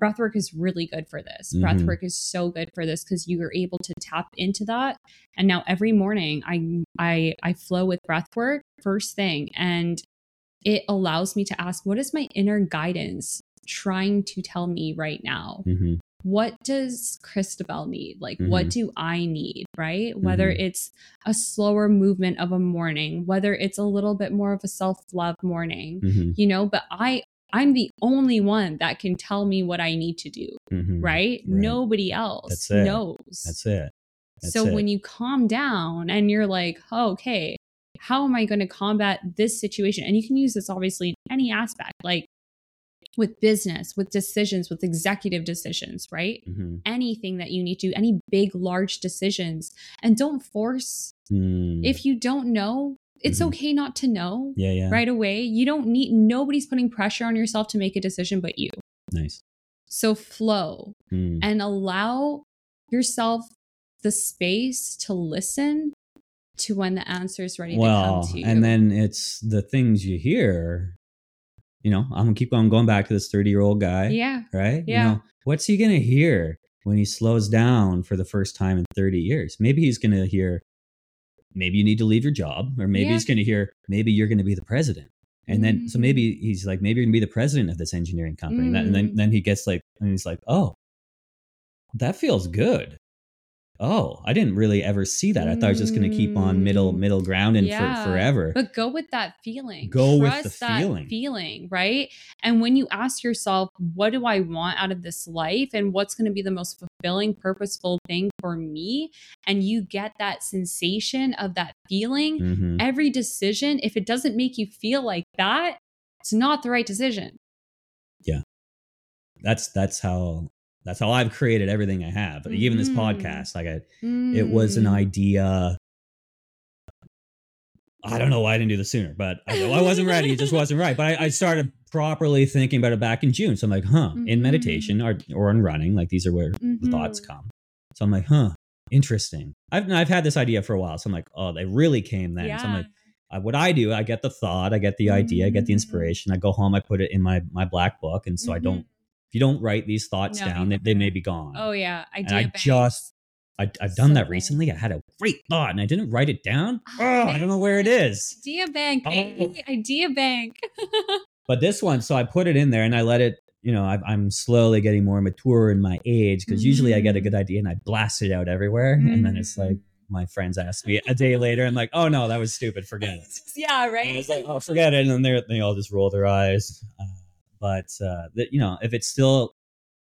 breathwork is really good for this Mhm. breathwork is so good for this because you are able to tap into that and now every morning i i i flow with breathwork first thing and it allows me to ask what is my inner guidance trying to tell me right now Mhm. What does Christabelle need? Like, what Mhm. do I need? Right? Whether Mhm. it's a slower movement of a morning, whether it's a little bit more of a self love morning, Mhm. you know, but I, I'm the only one that can tell me what I need to do, Mhm. right? Right. Nobody else That's it. knows. that's it That's so it. when you calm down and you're like, oh, okay, how am I going to combat this situation? And you can use this obviously in any aspect, like with business, with decisions, with executive decisions, right? Mhm. anything that you need to, any big, large decisions. And don't force, Mm. if you don't know, it's Mhm. okay not to know yeah yeah right away. You don't need, nobody's putting pressure on yourself to make a decision but you. nice So flow Mm. and allow yourself the space to listen to when the answer is ready well to come to you. and then it's the things you hear you know i'm gonna keep on going back to this 30 year old guy yeah, right Yeah. you know what's he gonna hear when he slows down for the first time in 30 years maybe he's gonna hear maybe you need to leave your job or maybe Yeah. he's gonna hear maybe you're gonna be the president and then so Mm. maybe he's like maybe you're gonna be the president of this engineering company and, that- and then Mm. then he gets like and he's like oh that feels good oh i didn't really ever see that i thought i was just gonna keep on middle Mm. middle ground and Yeah. for forever But go with that feeling. Go with the that feeling. feeling, right? And when you ask yourself, what do I want out of this life and what's going to be the most fulfilling, purposeful thing for me? And you get that sensation of that feeling, Mhm. every decision, if it doesn't make you feel like that, it's not the right decision. Yeah. That's that's how that's how I've created everything I have. Even this Mhm. podcast, like I, it was an Mm. idea. I don't know why I didn't do this sooner, but I, I wasn't ready. It just wasn't right. But I, I started properly thinking about it back in June. So I'm like, huh, in Mhm. meditation or or in running, like these are where the thoughts come. So I'm like, huh, interesting. I've I've had this idea for a while. So I'm like, oh, they really came then. So I'm like, what I do, I get the thought, I get the idea, I get the Mhm. inspiration. I go home, I put it in my my black book, and so I don't. If you don't write these thoughts No, down, they, they may be gone. Oh yeah, and idea I just, I, I've done So that recently. I had a great thought, and I didn't write it down. Oh, Oh, I don't know where it is. idea bank, Oh. idea bank. But this one, so I put it in there, and I let it. You know, I, I'm slowly getting more mature in my age because usually I get a Mhm. good idea and I blast it out everywhere, and then it's like my friends ask me a day later, I'm like, oh no, that was stupid. Forget it. yeah, And I was like, oh, forget it. And then they they all just roll their eyes. Uh, but uh, that you know, if it's still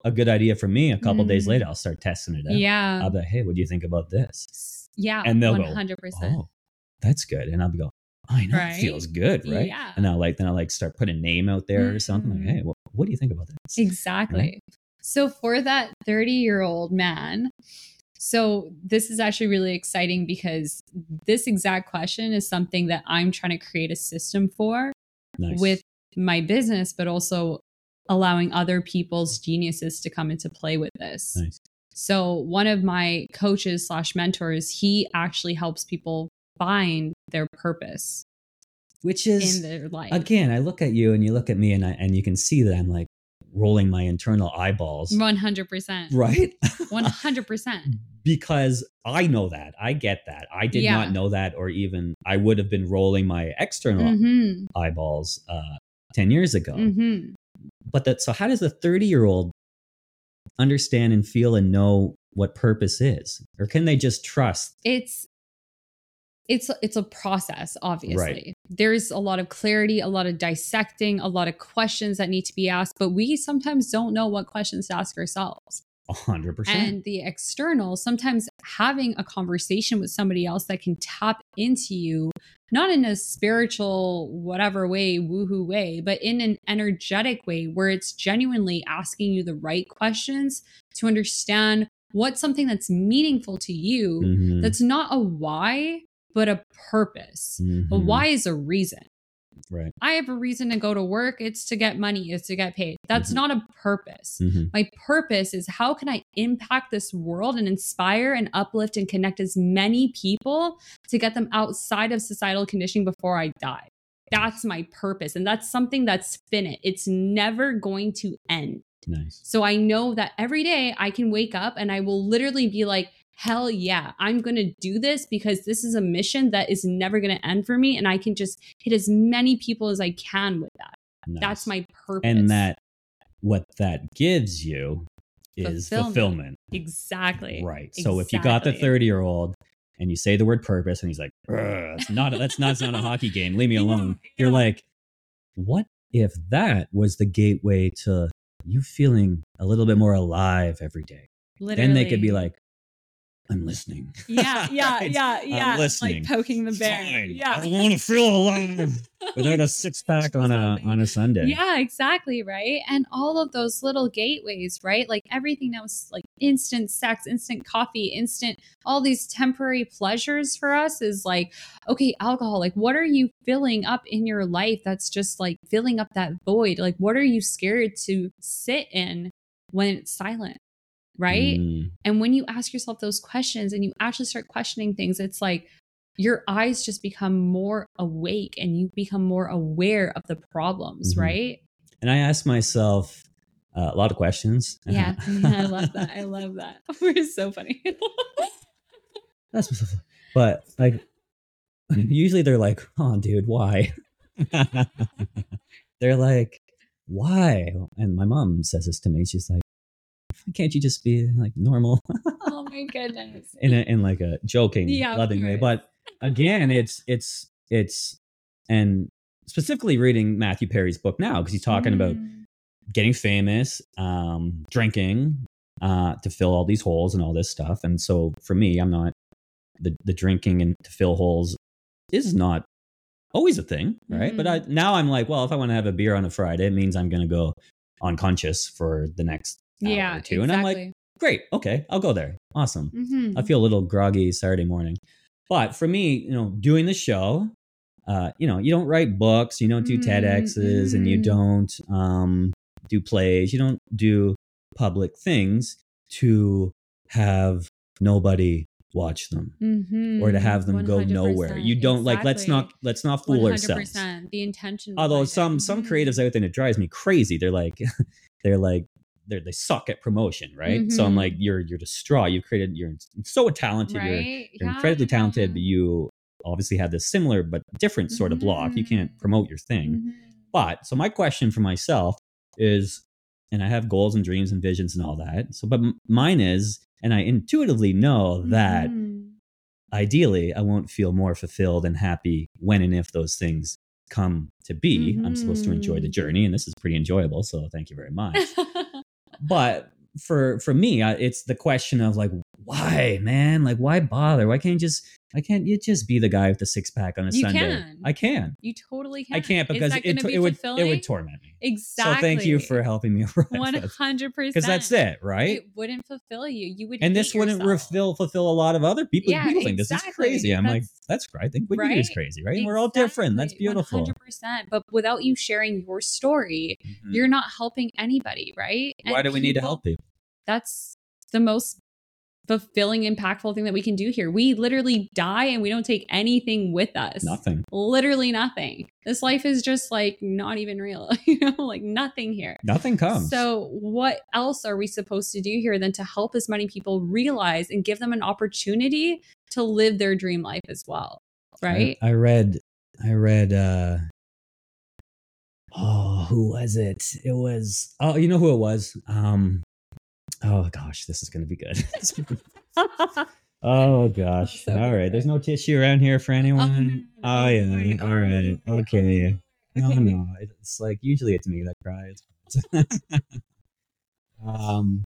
a good idea for me, a couple days Mm. later, I'll start testing it out. yeah, I'll be like, hey, what do you think about this? yeah, and they'll go, one hundred percent. Oh, that's good. And I'll be go, I know Right? it feels good, right? Yeah. And I'll like then I'll like start putting a name out there or something. Like, Mm. hey, what, what do you think about this? Exactly. So for that 30 year old man, so this is actually really exciting because this exact question is something that I'm trying to create a system for Nice. with my business, but also allowing other people's geniuses to come into play with this. Nice. So one of my coaches slash mentors, he actually helps people find their purpose which is in their life. again, I look at you and you look at me and I and you can see that I'm like rolling my internal eyeballs. 100%. Right? 100%. because I know that. I get that. I did Yeah. not know that, or even I would have been rolling my external Mhm. eyeballs uh, 10 years ago. Mhm. But that, so how does a 30 year old understand and feel and know what purpose is? Or can they just trust? it's it's it's a process obviously there's a lot of clarity a lot of dissecting a lot of questions that need to be asked but we sometimes don't know what questions to ask ourselves 100%. and the external sometimes having a conversation with somebody else that can tap into you not in a spiritual whatever way woohoo way but in an energetic way where it's genuinely asking you the right questions to understand what's something that's meaningful to you Mhm, that's not a why, but a purpose. A mhm, why is a reason. Right. I have a reason to go to work. It's to get money, it's to get paid. That's Mhm. not a purpose. mhm, My purpose is how can I impact this world and inspire and uplift and connect as many people to get them outside of societal conditioning before I die. That's my purpose. And that's something that's finite. It's never going to end. Nice. So I know that every day I can wake up and I will literally be like, hell yeah, I'm going to do this because this is a mission that is never going to end for me. And I can just hit as many people as I can with that. That's my purpose. And that, what that gives you is Fulfillment. fulfillment. exactly. Right. So if you got the 30 year old and you say the word purpose and he's like, that's not, that's not, it's not a hockey game. Leave me Yeah, alone. You're like, what if that was the gateway to you feeling a little bit more alive every day? Literally. Then they could be like, I'm listening. yeah, yeah, yeah, yeah. listening. Like poking the bear. Fine. Yeah. I want to feel alive without a six pack on a on a Sunday. Yeah, exactly, right? And all of those little gateways, right? Like everything that was like instant sex, instant coffee, instant all these temporary pleasures for us is like, okay, alcohol, like what are you filling up in your life that's just like filling up that void? Like what are you scared to sit in when it's silent? Right? Mm, And when you ask yourself those questions and you actually start questioning things, it's like, your eyes just become more awake and you become more aware of the problems, Mhm. right? And I ask myself uh, a lot of questions. Yeah, I love that. I love that. We're so funny. That's. But like, usually they're like, "Oh, dude, why?" they're like, "Why?" And my mom says this to me. She's like, "Can't you just be like normal?" oh my goodness. in a, in like a joking, Yeah, loving way. But again, it's it's it's and specifically reading Matthew Perry's book now because he's talking about Mm. getting famous, um, drinking uh, to fill all these holes and all this stuff. And so for me, I'm not the the drinking and to fill holes is not always a thing, right? But I now I'm like, well, if I want to have a beer on a Friday, it means I'm going to go unconscious for the next yeah, or two, and I'm like, great, okay, I'll go there, awesome. Mhm. I feel a little groggy Saturday morning. But for me, you know, doing the show, uh, you know, you don't write books, you don't do Mm, TEDx's, and you mm. don't um, do plays, you don't do public things to have nobody watch them Mhm. or to have them go nowhere. You don't like. Let's not let's not fool ourselves. 100%. The intention. Although behind it. some some Mhm. creatives out there, and it drives me crazy. They're like, they're like, they're they suck at promotion, right? So I'm Mhm. like, you're you're distraught. You've created. You're so talented. You're you're incredibly talented, but you obviously have this similar but different sort of block. You can't Mhm. promote your thing. Mhm. But so my question for myself is, and I have goals and dreams and visions and all that. So, but m- mine is, and I intuitively know that ideally I won't feel more fulfilled and happy when and if those things come to be. I'm supposed to enjoy the journey, and this is pretty enjoyable. So thank you very much but for for me it's the question of like why man? Like why bother? Why can't you just why can't you just be the guy with the six pack on a You sunday can. i can you totally can. i can't because it, be it would it would torment me exactly. so thank you for helping me one hundred percent. because that's it right It wouldn't fulfill you. You would. and this wouldn't fulfill fulfill a lot of other people Yeah, people think this is crazy i'm like That's- that's great i think you do is crazy right and we're all different that's beautiful 100%. But without you sharing your story, Mhm. you're not helping anybody, right? why And do we need to help people That's the most fulfilling, impactful thing that we can do here. We literally die and we don't take anything with us. nothing Literally nothing. This life is just like not even real, you know, like nothing here. nothing comes So, what else are we supposed to do here than to help as many people realize and give them an opportunity to live their dream life as well? Right? I, I read I read uh oh who was it? It was oh you know who it was? Um oh gosh, this is gonna be good. oh gosh. So all right. good. There's no tissue around here for anyone. Oh, no, yeah. no, All right. Okay. No, no. It's like usually it's me that cries. um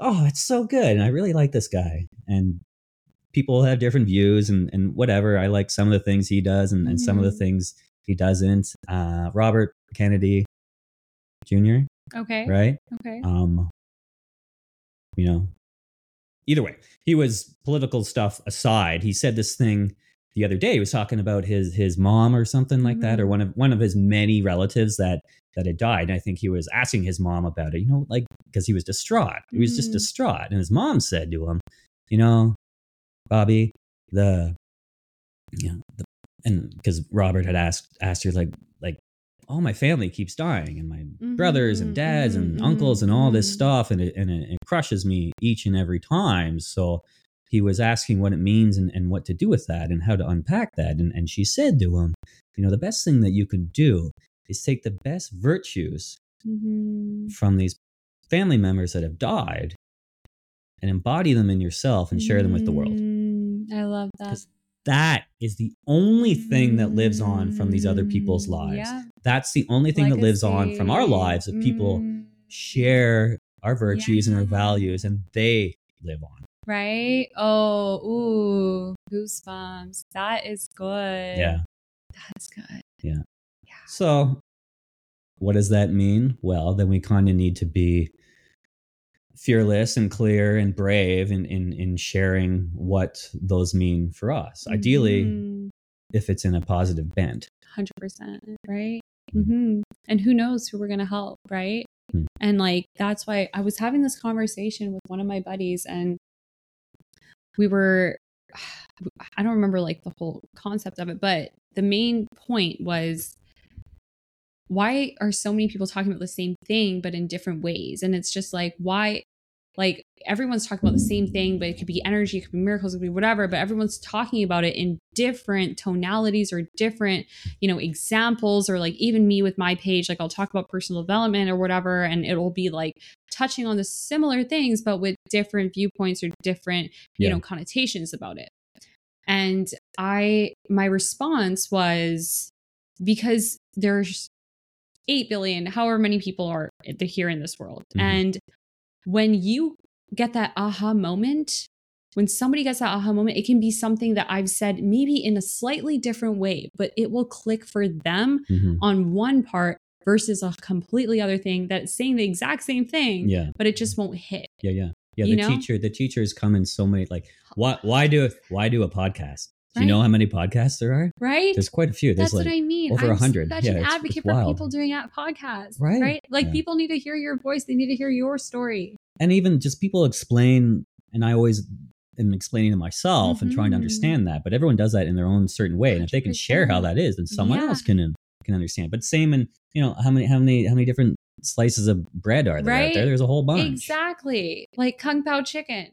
oh, it's so good. And I really like this guy. And people have different views and, and whatever. I like some of the things he does and, and some of the Mhm. things he doesn't. Uh, Robert Kennedy Jr., okay. right? Okay. Um, you know, either way, he was political stuff aside. He said this thing the other day. He was talking about his his mom or something like that, or Mhm. one of one of his many relatives that that had died. And I think he was asking his mom about it. You know, like because he was distraught. He was just Mhm. distraught, and his mom said to him, "You know, Bobby, the you know, the, and because Robert had asked asked her like." All my family keeps dying, and my brothers and Mhm, dads and mhm, uncles and all this mhm. stuff, and it, and it, it crushes me each and every time. So he was asking what it means and, and what to do with that and how to unpack that. And, and she said to him, You know, the best thing that you can do is take the best virtues Mhm. from these family members that have died and embody them in yourself and share them with the world. Mm, I love that. That is the only thing that lives on from these other people's Mm, lives. yeah. That's the only thing that lives on from our Legacy. lives that people Mm, share our virtues and our values and they live on. Right? Oh, ooh, goosebumps. That is good. Yeah. That's good. Yeah. Yeah. So, what does that mean? Well, then we kind of need to be fearless and clear and brave in, in, in sharing what those mean for us. Ideally, Mhm. if it's in a positive bent. 100% right Mm. hmm and who knows who we're going to help right Mm. and like that's why i was having this conversation with one of my buddies and we were I don't remember like the whole concept of it, but the main point was why are so many people talking about the same thing but in different ways? And it's just like why like everyone's talking about the same thing, but it could be energy, it could be miracles, it could be whatever, but everyone's talking about it in different tonalities or different, you know, examples, or like even me with my page, like I'll talk about personal development or whatever, and it'll be like touching on the similar things, but with different viewpoints or different, you Yeah. know, connotations about it. And I, my response was because there's 8 billion, however many people are here in this world. Mhm. And when you get that aha moment, when somebody gets that aha moment, it can be something that I've said maybe in a slightly different way, but it will click for them Mhm. on one part versus a completely other thing that's saying the exact same thing, Yeah. but it just won't hit. Yeah, yeah, yeah. You the know? teacher, the teachers come in so many. Like, why? Why do? Why do a podcast? Do you know how many podcasts there are? Right? There's quite a few. There's That's like, what I mean. over I'm 100. such Yeah, an advocate for wild. people doing at podcasts. Right. Right. Like Yeah. people need to hear your voice. They need to hear your story. and even just people explain. And I always am explaining to myself and trying to Mhm. understand that. But everyone does that in their own certain way. And if they can share how that is, then someone Yeah. else can can understand. But same in you know how many how many how many different slices of bread are there out Right. there? There's a whole bunch. Exactly. Like Kung Pao chicken.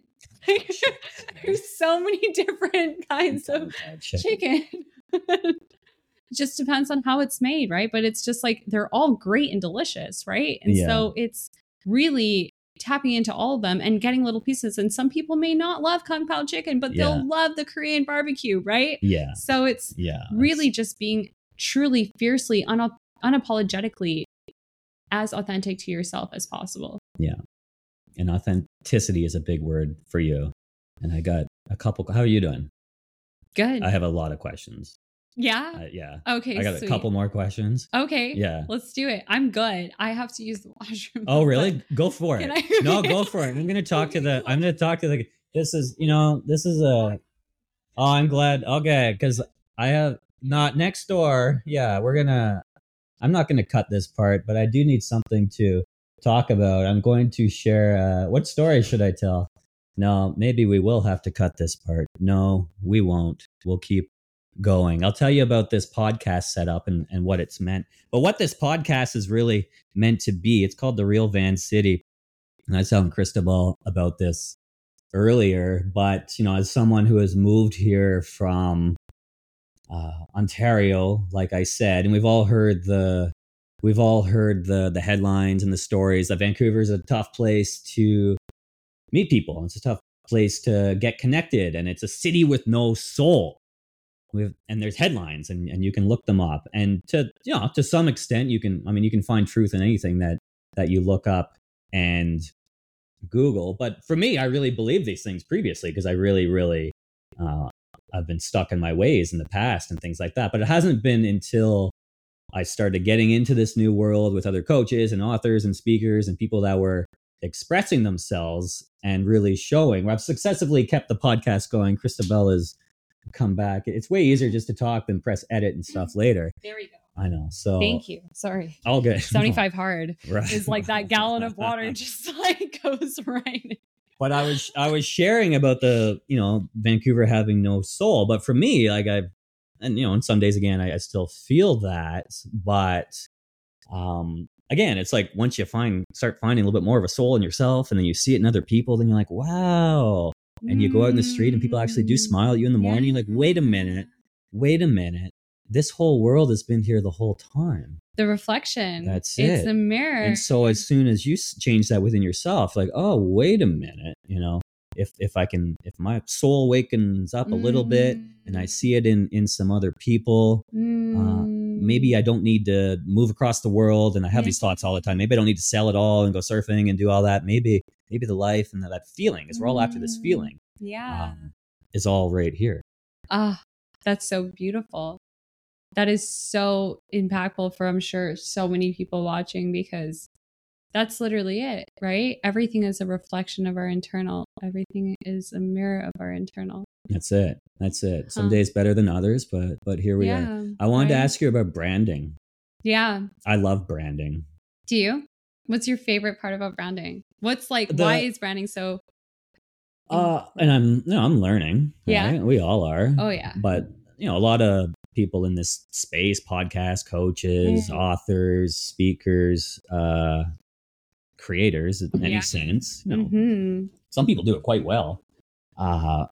There's so many different kinds of chicken. it just depends on how it's made, right? But it's just like they're all great and delicious, right? And Yeah. so it's really tapping into all of them and getting little pieces. And some people may not love Kung Pao chicken, but Yeah. they'll love the Korean barbecue, right? Yeah, So it's yeah. really that's- just being truly, fiercely, unap- unapologetically as authentic to yourself as possible. And authenticity is a big word for you. And I got a couple. How are you doing? Good. I have a lot of questions. yeah. Uh, yeah, okay. I got sweet. a couple more questions. Okay. Yeah. Let's do it. I'm good. I have to use the washroom. Oh, really? Go for it. I- No, go for it. I'm gonna talk to the. I'm gonna talk to the. This is, you know, this is a. Oh, I'm glad. Okay, because I have not next door. Yeah, we're gonna. I'm not gonna cut this part, but I do need something to talk about. I'm going to share. Uh, what story should I tell? No, maybe we will have to cut this part. No, we won't. We'll keep going. I'll tell you about this podcast setup and, and what it's meant. But what this podcast is really meant to be, it's called The Real Van City. And I was telling Christabelle about this earlier, but you know, as someone who has moved here from uh, Ontario, like I said, and we've all heard the we've all heard the the headlines and the stories that Vancouver is a tough place to meet people. It's a tough place to get connected, and it's a city with no soul. With and there's headlines, and and you can look them up, and to you know to some extent, you can. I mean, you can find truth in anything that that you look up and Google. But for me, I really believed these things previously because I really, really, uh, I've been stuck in my ways in the past and things like that. But it hasn't been until I started getting into this new world with other coaches and authors and speakers and people that were expressing themselves and really showing. I've successively kept the podcast going. Christabelle has come back. It's way easier just to talk than press edit and stuff mm-hmm. later. There we go. I know. So Thank you. Sorry. All good. 75 hard right. is like that gallon of water just like goes right. but I was I was sharing about the you know Vancouver having no soul. But for me, like I, and you know, on some days again, I, I still feel that. But um, again, it's like once you find start finding a little bit more of a soul in yourself, and then you see it in other people, then you're like, wow. And you go out in the street, and people actually do smile at you in the morning. You're like, wait a minute, wait a minute. This whole world has been here the whole time. The reflection. That's it. It's it. a mirror. And so as soon as you change that within yourself, like, oh, wait a minute, you know, if if I can, if my soul wakens up a little bit and I see it in in some other people, uh, maybe I don't need to move across the world. And I have these thoughts all the time. Maybe I don't need to sell it all and go surfing and do all that. Maybe maybe the life and that, that feeling, because we're all after this Mm. feeling, Yeah. um, is all right here. Ah, that's so beautiful. That is so impactful for I'm sure so many people watching because that's literally it, right? Everything is a reflection of our internal. Everything is a mirror of our internal. That's it. That's it. Some Huh. days better than others, but but here we are. I wanted to ask you about branding. Yeah. I love branding. Do you? What's your favorite part about branding? What's like The- why is branding so Uh, and I'm no, I'm learning. Yeah. right? we all are. Oh yeah. But you know, a lot of people in this space, podcast coaches, Mm. authors, speakers, uh, creators, in any Yeah. sense. You know, Mhm. some people do it quite well. Uh,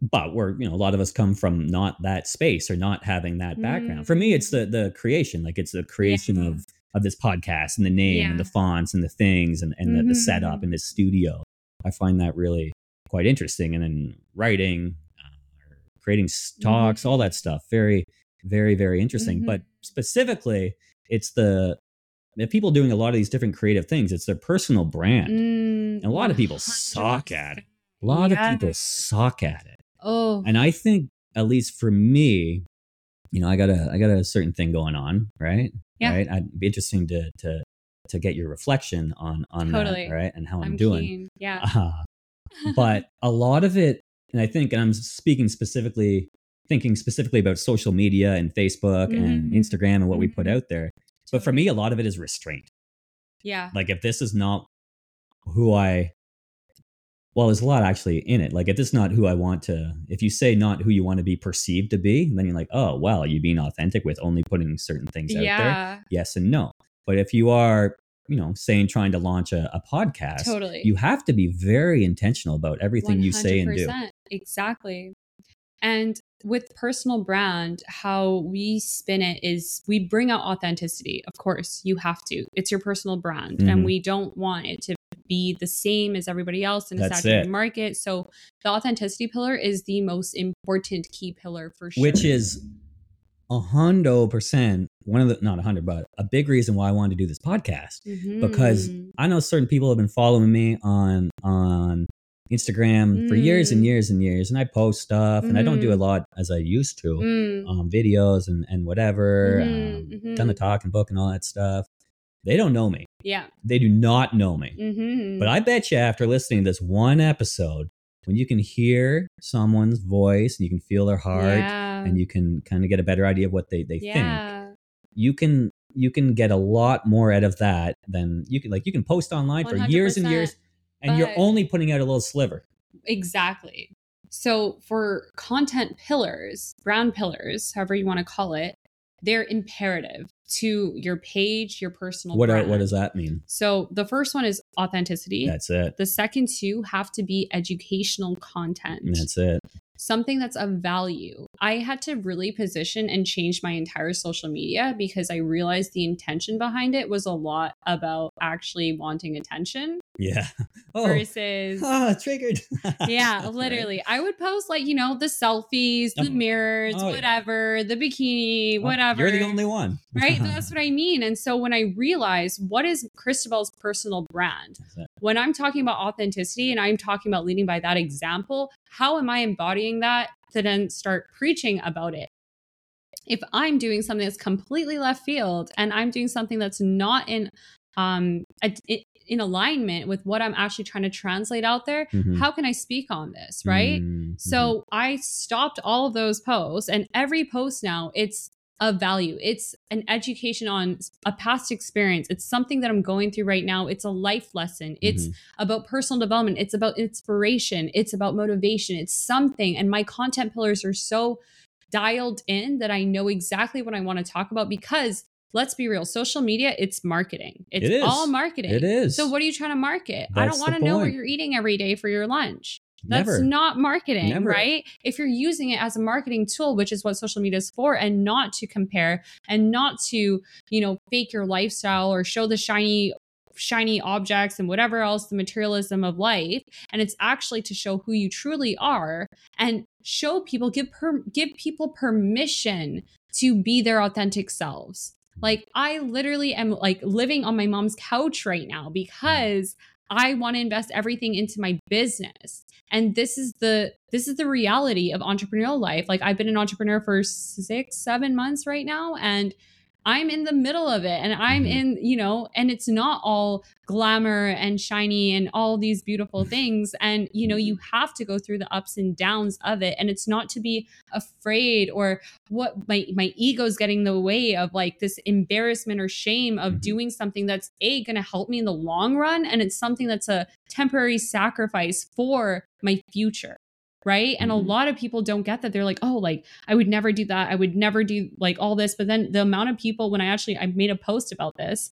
but we're, you know, a lot of us come from not that space or not having that background. For me, it's the the creation, like it's the creation Yeah. of of this podcast and the name and the fonts and the things and, and the, the setup Mhm. and the studio. I find that really quite interesting. And then writing, uh, creating s- talks, all that stuff. Very, very, very interesting. Mhm. But specifically, it's the the people doing a lot of these different creative things. It's their personal brand. Mm, And a lot of people suck at it. A lot Yeah. of people suck at it. Oh. And I think, at least for me, you know, I got a I got a certain thing going on, right? Yeah. Right. I'd be interesting to to to get your reflection on on Totally. that, right? And how I'm, I'm doing. keen. Yeah. Uh, but a lot of it, and I think, and I'm speaking specifically, thinking specifically about social media and Facebook and Mhm. Instagram and what we put Mhm. out there. But for me, a lot of it is restraint. yeah. Like if this is not who I well, there's a lot actually in it. Like if this is not who I want to if you say not who you want to be perceived to be, then you're like, oh well, you're being authentic with only putting certain things out there. Yeah. Yes and no. But if you are, you know, saying trying to launch a, a podcast, Totally. you have to be very intentional about everything you say and do. Exactly. And with personal brand, how we spin it is we bring out authenticity. Of course, you have to. It's your personal brand. Mhm. And we don't want it to be the same as everybody else in a saturated it. market. So the authenticity pillar is the most important key pillar for sure. Which is a hundred percent one of the not a hundred, but a big reason why I wanted to do this podcast. because Mhm. I know certain people have been following me on on Instagram for years and Mm. years and years, and I post stuff, and I don't do a Mhm. lot as I used to, Mm. um, videos and and whatever, Mhm, um, mhm. done the talking book and all that stuff. They don't know me. yeah. They do not know me. hmm But I bet you after listening to this one episode, when you can hear someone's voice and you can feel their heart yeah. and you can kind of get a better idea of what they, they think, you can you can get a lot more out of that than you can like you can post online for years and years and you're only putting out a little sliver. Exactly. So for content pillars, brand pillars, however you want to call it, they're imperative to your page, your personal What are, brand. what does that mean? So the first one is authenticity. That's it. the second two have to be educational content. That's it. something that's of value. I had to really position and change my entire social media because I realized the intention behind it was a lot about actually wanting attention Yeah. Oh. versus Ah, triggered. yeah, Right. literally. I would post like, you know, the selfies, the Oh. mirrors, Oh, yeah. whatever, the bikini, Oh, whatever. You're the only one. right? That's what I mean. And so when I realized what is Christabelle's personal brand, when I'm talking about authenticity and I'm talking about leading by that example, how am I embodying that to then start preaching about it? If I'm doing something that's completely left field and I'm doing something that's not in um a, in alignment with what I'm actually trying to translate out there, Mhm. how can I speak on this, right? Mhm. So I stopped all of those posts, and every post now it's of value. It's an education on a past experience. It's something that I'm going through right now. It's a life lesson. It's Mhm. about personal development. It's about inspiration. It's about motivation. It's something. And my content pillars are so dialed in that I know exactly what I want to talk about because let's be real, social media, it's marketing. It's It all marketing. It is. So what are you trying to market? I don't want to know what you're eating every day for your lunch. That's Never. not marketing, Never. right? If you're using it as a marketing tool, which is what social media is for, and not to compare and not to, you know, fake your lifestyle or show the shiny shiny objects and whatever else the materialism of life and it's actually to show who you truly are and show people give per, give people permission to be their authentic selves like i literally am like living on my mom's couch right now because I want to invest everything into my business. And this is the this is the reality of entrepreneurial life. Like I've been an entrepreneur for 6 7 months right now and I'm in the middle of it and I'm Mhm. in, you know, and it's not all glamour and shiny and all these beautiful things. And, you know, you have to go through the ups and downs of it. And it's not to be afraid or what my, my ego's getting in the way of like this embarrassment or shame of Mhm. doing something that's A, going to help me in the long run. And it's something that's a temporary sacrifice for my future. Right. And a Mhm. lot of people don't get that. They're like, oh, like I would never do that. I would never do like all this. But then the amount of people, when I actually I made a post about this,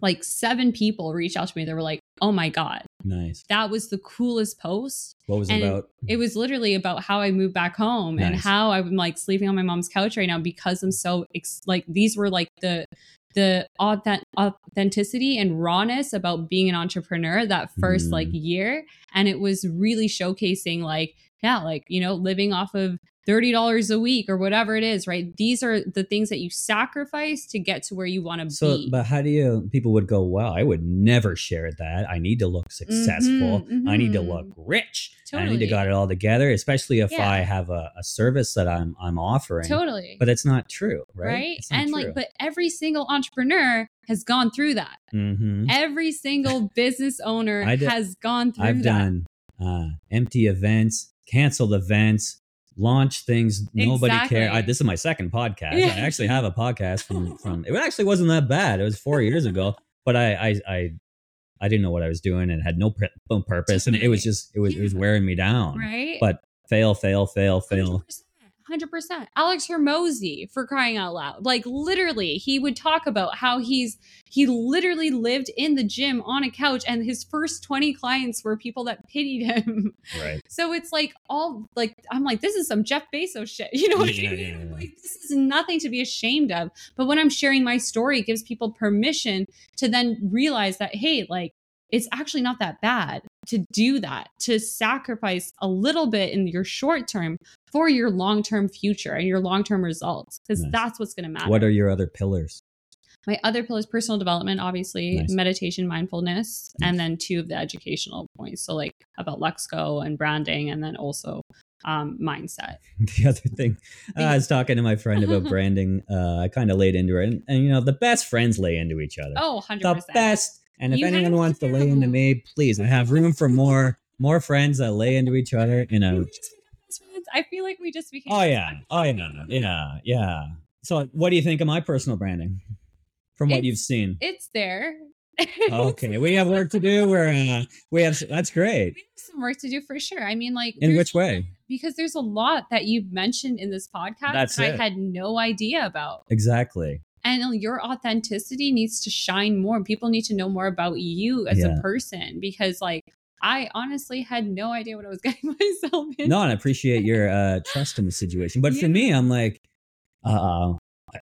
like seven people reached out to me. They were like, oh my God, Nice. that was the coolest post. What was it about? It was literally about how I moved back home and how I'm like sleeping on my mom's couch right now because I'm so ex- like these were like the the authentic- authenticity and rawness about being an entrepreneur that first Mm. like year and it was really showcasing like yeah like you know living off of $30 a week or whatever it is right these are the things that you sacrifice to get to where you want to be. So, be but how do you? People would go, "Wow, I would never share that. I need to look successful. Mhm, I need to mhm. look rich. I need to got it all together." Especially if Yeah. I have a, a service that I'm I'm offering. totally But it's not true, right? right, and true. like but every single entrepreneur has gone through that Mhm. every single business owner did- has gone through that. I've that done uh, empty events, canceled events, launched things nobody cared. I, this is my second podcast. Yeah. I actually have a podcast from from. It actually wasn't that bad. It was four years ago, but I I I, I didn't know what I was doing and had no, pr- no purpose, and it was just it was it was wearing me down. right But fail, fail, fail, fail. 100% Alex Hormozi for crying out loud. Like literally he would talk about how he's he literally lived in the gym on a couch and his first 20 clients were people that pitied him. Right. so it's like all like i'm like this is some jeff bezos shit you know what Yeah, i mean? yeah, yeah. like this is nothing to be ashamed of. But when i'm sharing my story it gives people permission to then realize that hey like it's actually not that bad to do that to sacrifice a little bit in your short term for your long term future and your long term results because Nice. that's what's going to matter What are your other pillars? my other pillars personal development obviously Nice. meditation mindfulness Nice. and then two of the educational points so like about LUXGO and branding and then also um mindset the other thing uh, I was talking to my friend about branding. Uh, I kind of laid into it, and, and you know the best friends lay into each other. oh 100% the best. And if You anyone wants to to. lay into me, please. I have room for more more friends that lay into each other. You know. i feel like we just became Oh yeah. Oh yeah. Yeah. Yeah. So, what do you think of my personal branding? From what It's- you've seen. it's there Okay, we have work to do. We're uh, we have that's great. we have some work to do for sure. I mean, like, In which way? Because there's a lot that you've mentioned in this podcast That's that it. I had no idea about. Exactly. And your authenticity needs to shine more. People need to know more about you as Yeah. a person because, like, I honestly had no idea what I was getting myself into. No, and I appreciate your uh, trust in the situation. But for me, I'm like, uh,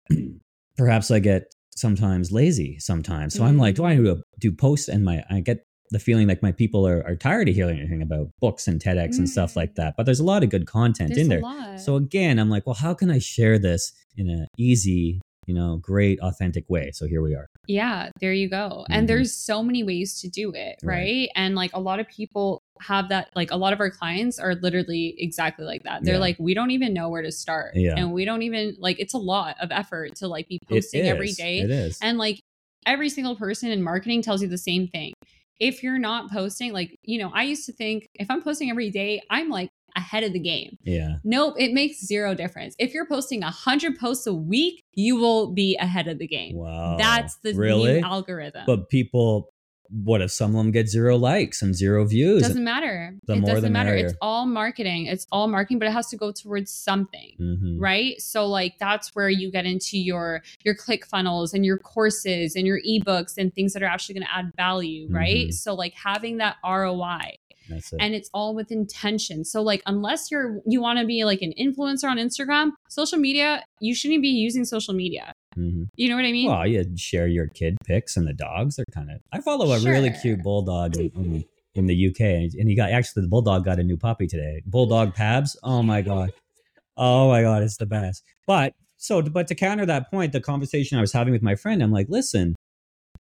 perhaps I get sometimes lazy sometimes. So I'm like, do I do, do posts? And my I get the feeling like my people are, are tired of hearing anything about books and TEDx and stuff Mm. like that. But there's a lot of good content There's in there. So again, I'm like, well, how can I share this in an easy, you know, great, authentic way? So here we are. Yeah, there you go. Mhm. And there's so many ways to do it, Right. right? And like a lot of people have that, like a lot of our clients are literally exactly like that. They're Yeah. like, we don't even know where to start. Yeah. And we don't even, like, it's a lot of effort to like be posting every day. It is. And like every single person in marketing tells you the same thing. If you're not posting, like, you know, I used to think if I'm posting every day, I'm like ahead of the game. yeah. Nope, it makes zero difference. If you're posting 100 posts a week, you will be ahead of the game. Wow. That's the really. algorithm. But people, what if some of them get zero likes and zero views? It doesn't matter. The it more doesn't matter. merrier. It's all marketing. It's all marketing, but it has to go towards something. Mhm. Right. So like that's where you get into your your click funnels and your courses and your ebooks and things that are actually going to add value. Right. Mhm. So like having that ROI it. and it's all with intention. So like unless you're you want to be like an influencer on Instagram, social media, you shouldn't be using social media. Mhm. You know what I mean? Well, you share your kid pics and the dogs. They're kind of. I follow a really cute bulldog in, in, in the UK, and he got actually the bulldog got a new puppy today. Bulldog Pabs. Oh my god. Oh my god, it's the best. But so, but to counter that point, the conversation I was having with my friend, I'm like, listen,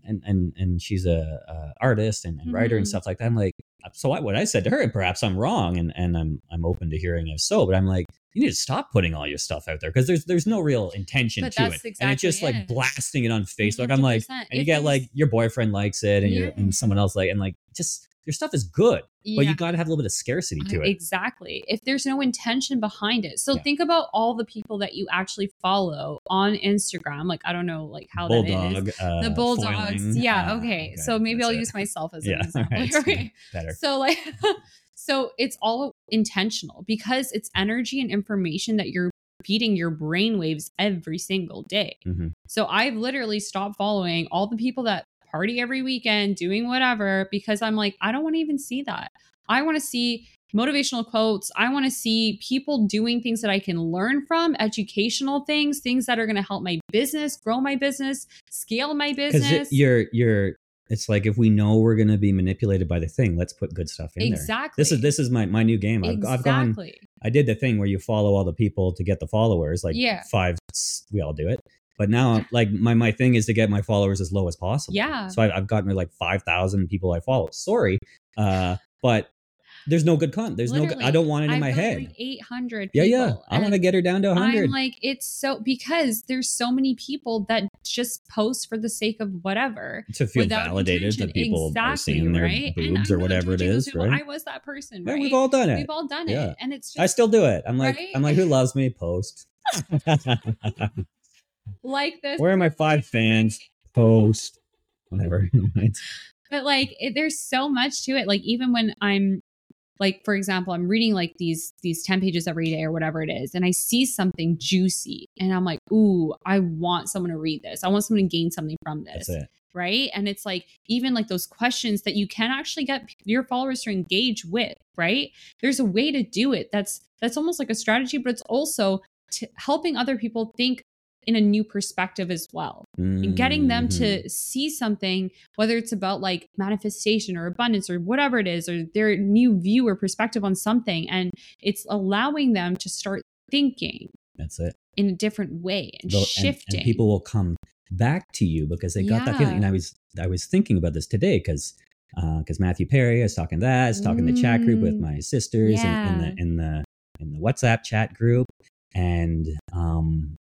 and and and she's a, a artist and, and writer and Mhm. stuff like that. I'm like, so I, what I said to her, and perhaps I'm wrong, and and I'm I'm open to hearing if so, but I'm like, you need to stop putting all your stuff out there because there's there's no real intention But to it, that's and it's just exactly like blasting it on Facebook. I'm like, and you get like your boyfriend likes it, and Yeah. and someone else like, and like just your stuff is good, but you got to have a little bit of scarcity to it. Exactly. If there's no intention behind it. So Yeah. think about all the people that you actually follow on Instagram. Like, I don't know like how that is. Bulldog, uh, The bulldogs. foiling, yeah. uh, okay. So maybe that's I'll it. use myself as yeah, an example. alright, okay. better. So like so it's all intentional because it's energy and information that you're feeding your brain waves every single day. Mhm. So I've literally stopped following all the people that party every weekend doing whatever because I'm like I don't want to even see that. I want to see motivational quotes. I want to see people doing things that I can learn from, educational things, things that are going to help my business, grow my business, scale my because business. you're you're it's like if we know we're going to be manipulated by the thing let's put good stuff in there exactly. this is this is my my new game I've, I've gone exactly. i did the thing where you follow all the people to get the followers like Yeah. five we all do it but now like my my thing is to get my followers as low as possible Yeah. so I've, i've gotten like 5000 people i follow sorry uh but there's no good content there's no good, i don't want it in I've my head like, 800 yeah yeah i want to get her down to 100 I'm like, it's so because there's so many people that just post for the sake of whatever. to feel validated intention. that people are seeing their right? Boobs or whatever it is people. right I was that person, Yeah, we've all done it We've all done Yeah. it, and it's just I still do it. I'm like, Right? I'm like, who loves me? Post. like this. Where are my five fans? Post. Whatever. But like it, there's so much to it like even when i'm like for example i'm reading like these these 10 pages every day or whatever it is and i see something juicy and i'm like ooh i want someone to read this i want someone to gain something from this right and it's like even like those questions that you can actually get your followers to engage with right there's a way to do it that's that's almost like a strategy but it's also helping other people think in a new perspective as well and getting them to see something, whether it's about like manifestation or abundance or whatever it is, or their new view or perspective on something. And it's allowing them to start thinking That's it. in a different way and They'll- shifting. And, people will come back to you because they got that feeling. And I was I was thinking about this today because uh because Matthew Perry, I was talking that, I was talking the chat group with Mm. my sisters in, in the in the in the WhatsApp chat group, and um,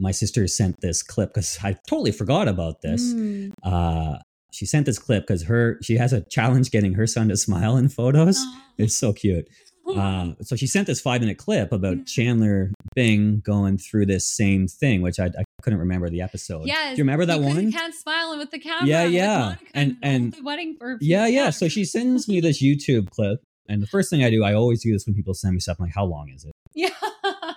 my sister sent this clip because I totally forgot about this. Mm. uh she sent this clip because her she has a challenge getting her son to smile in photos Aw. it's so cute uh, so she sent this five minute clip about Mhm. chandler bing going through this same thing which i, I couldn't remember the episode Yeah, do you remember that one Can't smile with the camera. Yeah, yeah. And- and- the wedding for yeah yeah so she sends me this youtube clip and the first thing i do i always do this when people send me stuff I'm like how long is it yeah.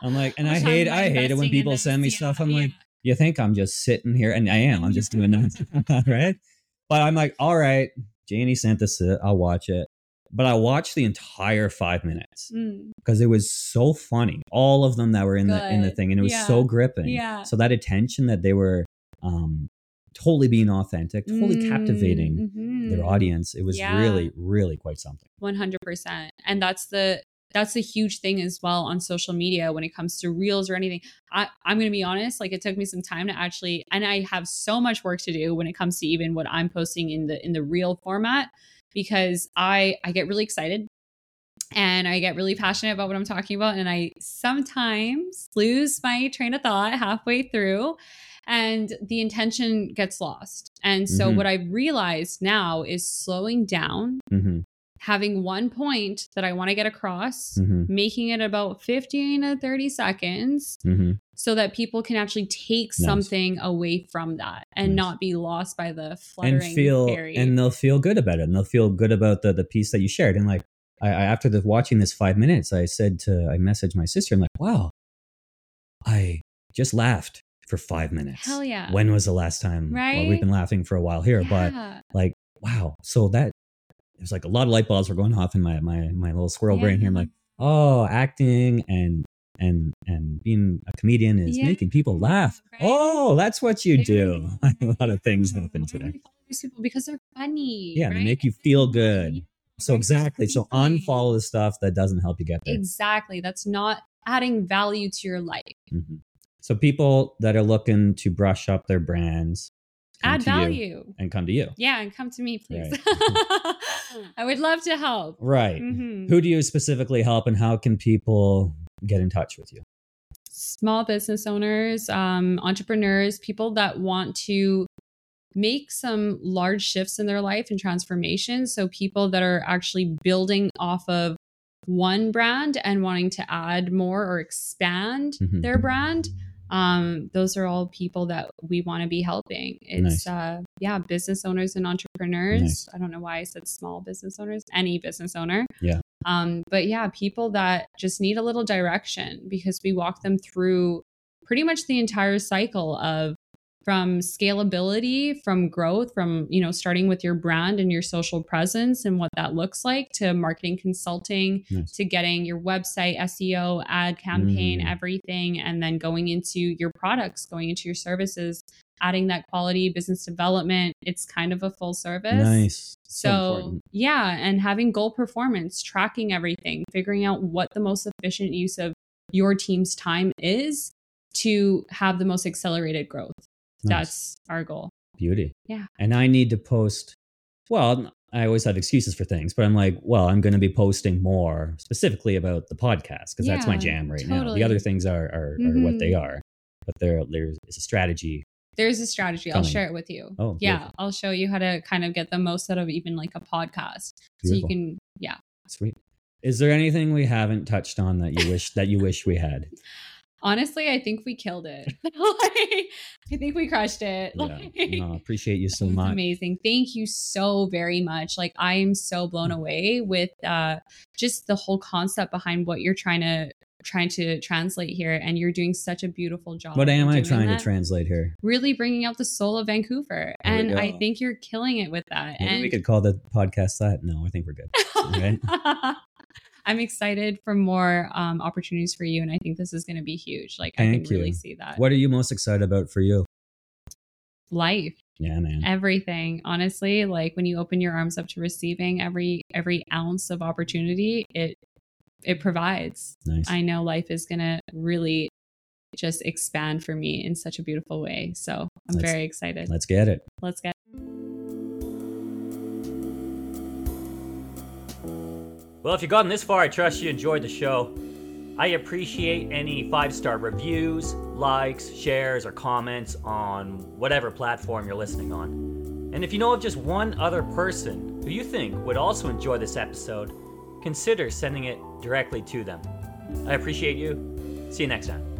I'm like and i hate I'm hate it when people send me stuff i'm yeah. like you think I'm just sitting here, and I am. I'm just doing that, right? But I'm like, all right, Janie sent this. uh, I'll watch it. But I watched the entire five minutes Mm, because it was so funny. All of them that were in the in the thing, and it was Yeah. so gripping. Yeah. So that attention that they were um, totally being authentic, totally captivating Mhm. their audience. It was Yeah. really, really quite something. 100% and that's the that's a huge thing as well on social media when it comes to reels or anything. I, i'm going to be honest like it took me some time to actually and i have so much work to do when it comes to even what i'm posting in the in the reel format because i i get really excited and i get really passionate about what i'm talking about and i sometimes lose my train of thought halfway through and the intention gets lost. And so Mhm. what i've realized now is slowing down hmm having one point that I want to get across, hmm making it about 15 to 30 seconds hmm so that people can actually take Nice. something away from that and Nice. not be lost by the fluttering and feel fairy. and they'll feel good about it and they'll feel good about the the piece that you shared and like I, I after the watching this five minutes i said to i messaged my sister i'm like wow i just laughed for five minutes Hell yeah. when was the last time well, Right? we've been laughing for a while here but like wow so that there's like a lot of light bulbs were going off in my my my little squirrel brain here i'm like oh acting and and and being a comedian is Yeah, making people laugh right? oh that's what you do Yeah. a lot of things happen today people? Because they're funny. Yeah, they make you feel good. So exactly. So unfollow the stuff that doesn't help you get there. Exactly. That's not adding value to your life. Mhm. So people that are looking to brush up their brands, add value. and come to you. Yeah, and come to me, please. Right. I would love to help. Right. Mhm. Who do you specifically help, and how can people get in touch with you? Small business owners, um, entrepreneurs, people that want to make some large shifts in their life and transformation. So, people that are actually building off of one brand and wanting to add more or expand Mhm. their brand. Um, those are all people that we want to be helping. It's Nice. uh yeah, business owners and entrepreneurs. Nice. I don't know why I said small business owners, any business owner. Yeah. Um, but yeah, people that just need a little direction because we walk them through pretty much the entire cycle of from scalability, from growth, from you know starting with your brand and your social presence and what that looks like to marketing consulting Nice. to getting your website SEO, ad campaign, Mm. everything, and then going into your products, going into your services, adding that quality business development. It's kind of a full service. Nice. So, important. yeah, and having goal performance, tracking everything, figuring out what the most efficient use of your team's time is to have the most accelerated growth. Nice. That's our goal. beauty. Yeah. And I need to post. Well, I always have excuses for things, but I'm like, well, I'm going to be posting more specifically about the podcast because that's my jam right now. The other things are are, are what they Mhm. are, but there there's a strategy. There's a strategy. I'll share it with you. Oh, yeah. beautiful. I'll show you how to kind of get the most out of even like a podcast. So you can, yeah. Sweet. Is there anything we haven't touched on that you wish that you wish we had? Honestly, I think we killed it. Like, I think we crushed it. Yeah. Like, No, appreciate you so much. amazing. Thank you so very much. Like I am so blown Mm. away with uh just the whole concept behind what you're trying to trying to translate here and you're doing such a beautiful job. What am I trying that. to translate here? Really bringing out the soul of Vancouver. There And I think you're killing it with that. Maybe and we could call the podcast that. No, I think we're good. Okay. I'm excited for more um, opportunities for you, and I think this is going to be huge. Like I Thank can really see that. What are you most excited about for you? life Yeah, man. everything honestly like when you open your arms up to receiving every every ounce of opportunity it it provides Nice. i know life is gonna really just expand for me in such a beautiful way so i'm Let's- very excited Let's get it. let's get Well, if you've gotten this far, I trust you enjoyed the show. I appreciate any five star reviews, likes, shares, or comments on whatever platform you're listening on. And if you know of just one other person who you think would also enjoy this episode, consider sending it directly to them. I appreciate you. See you next time.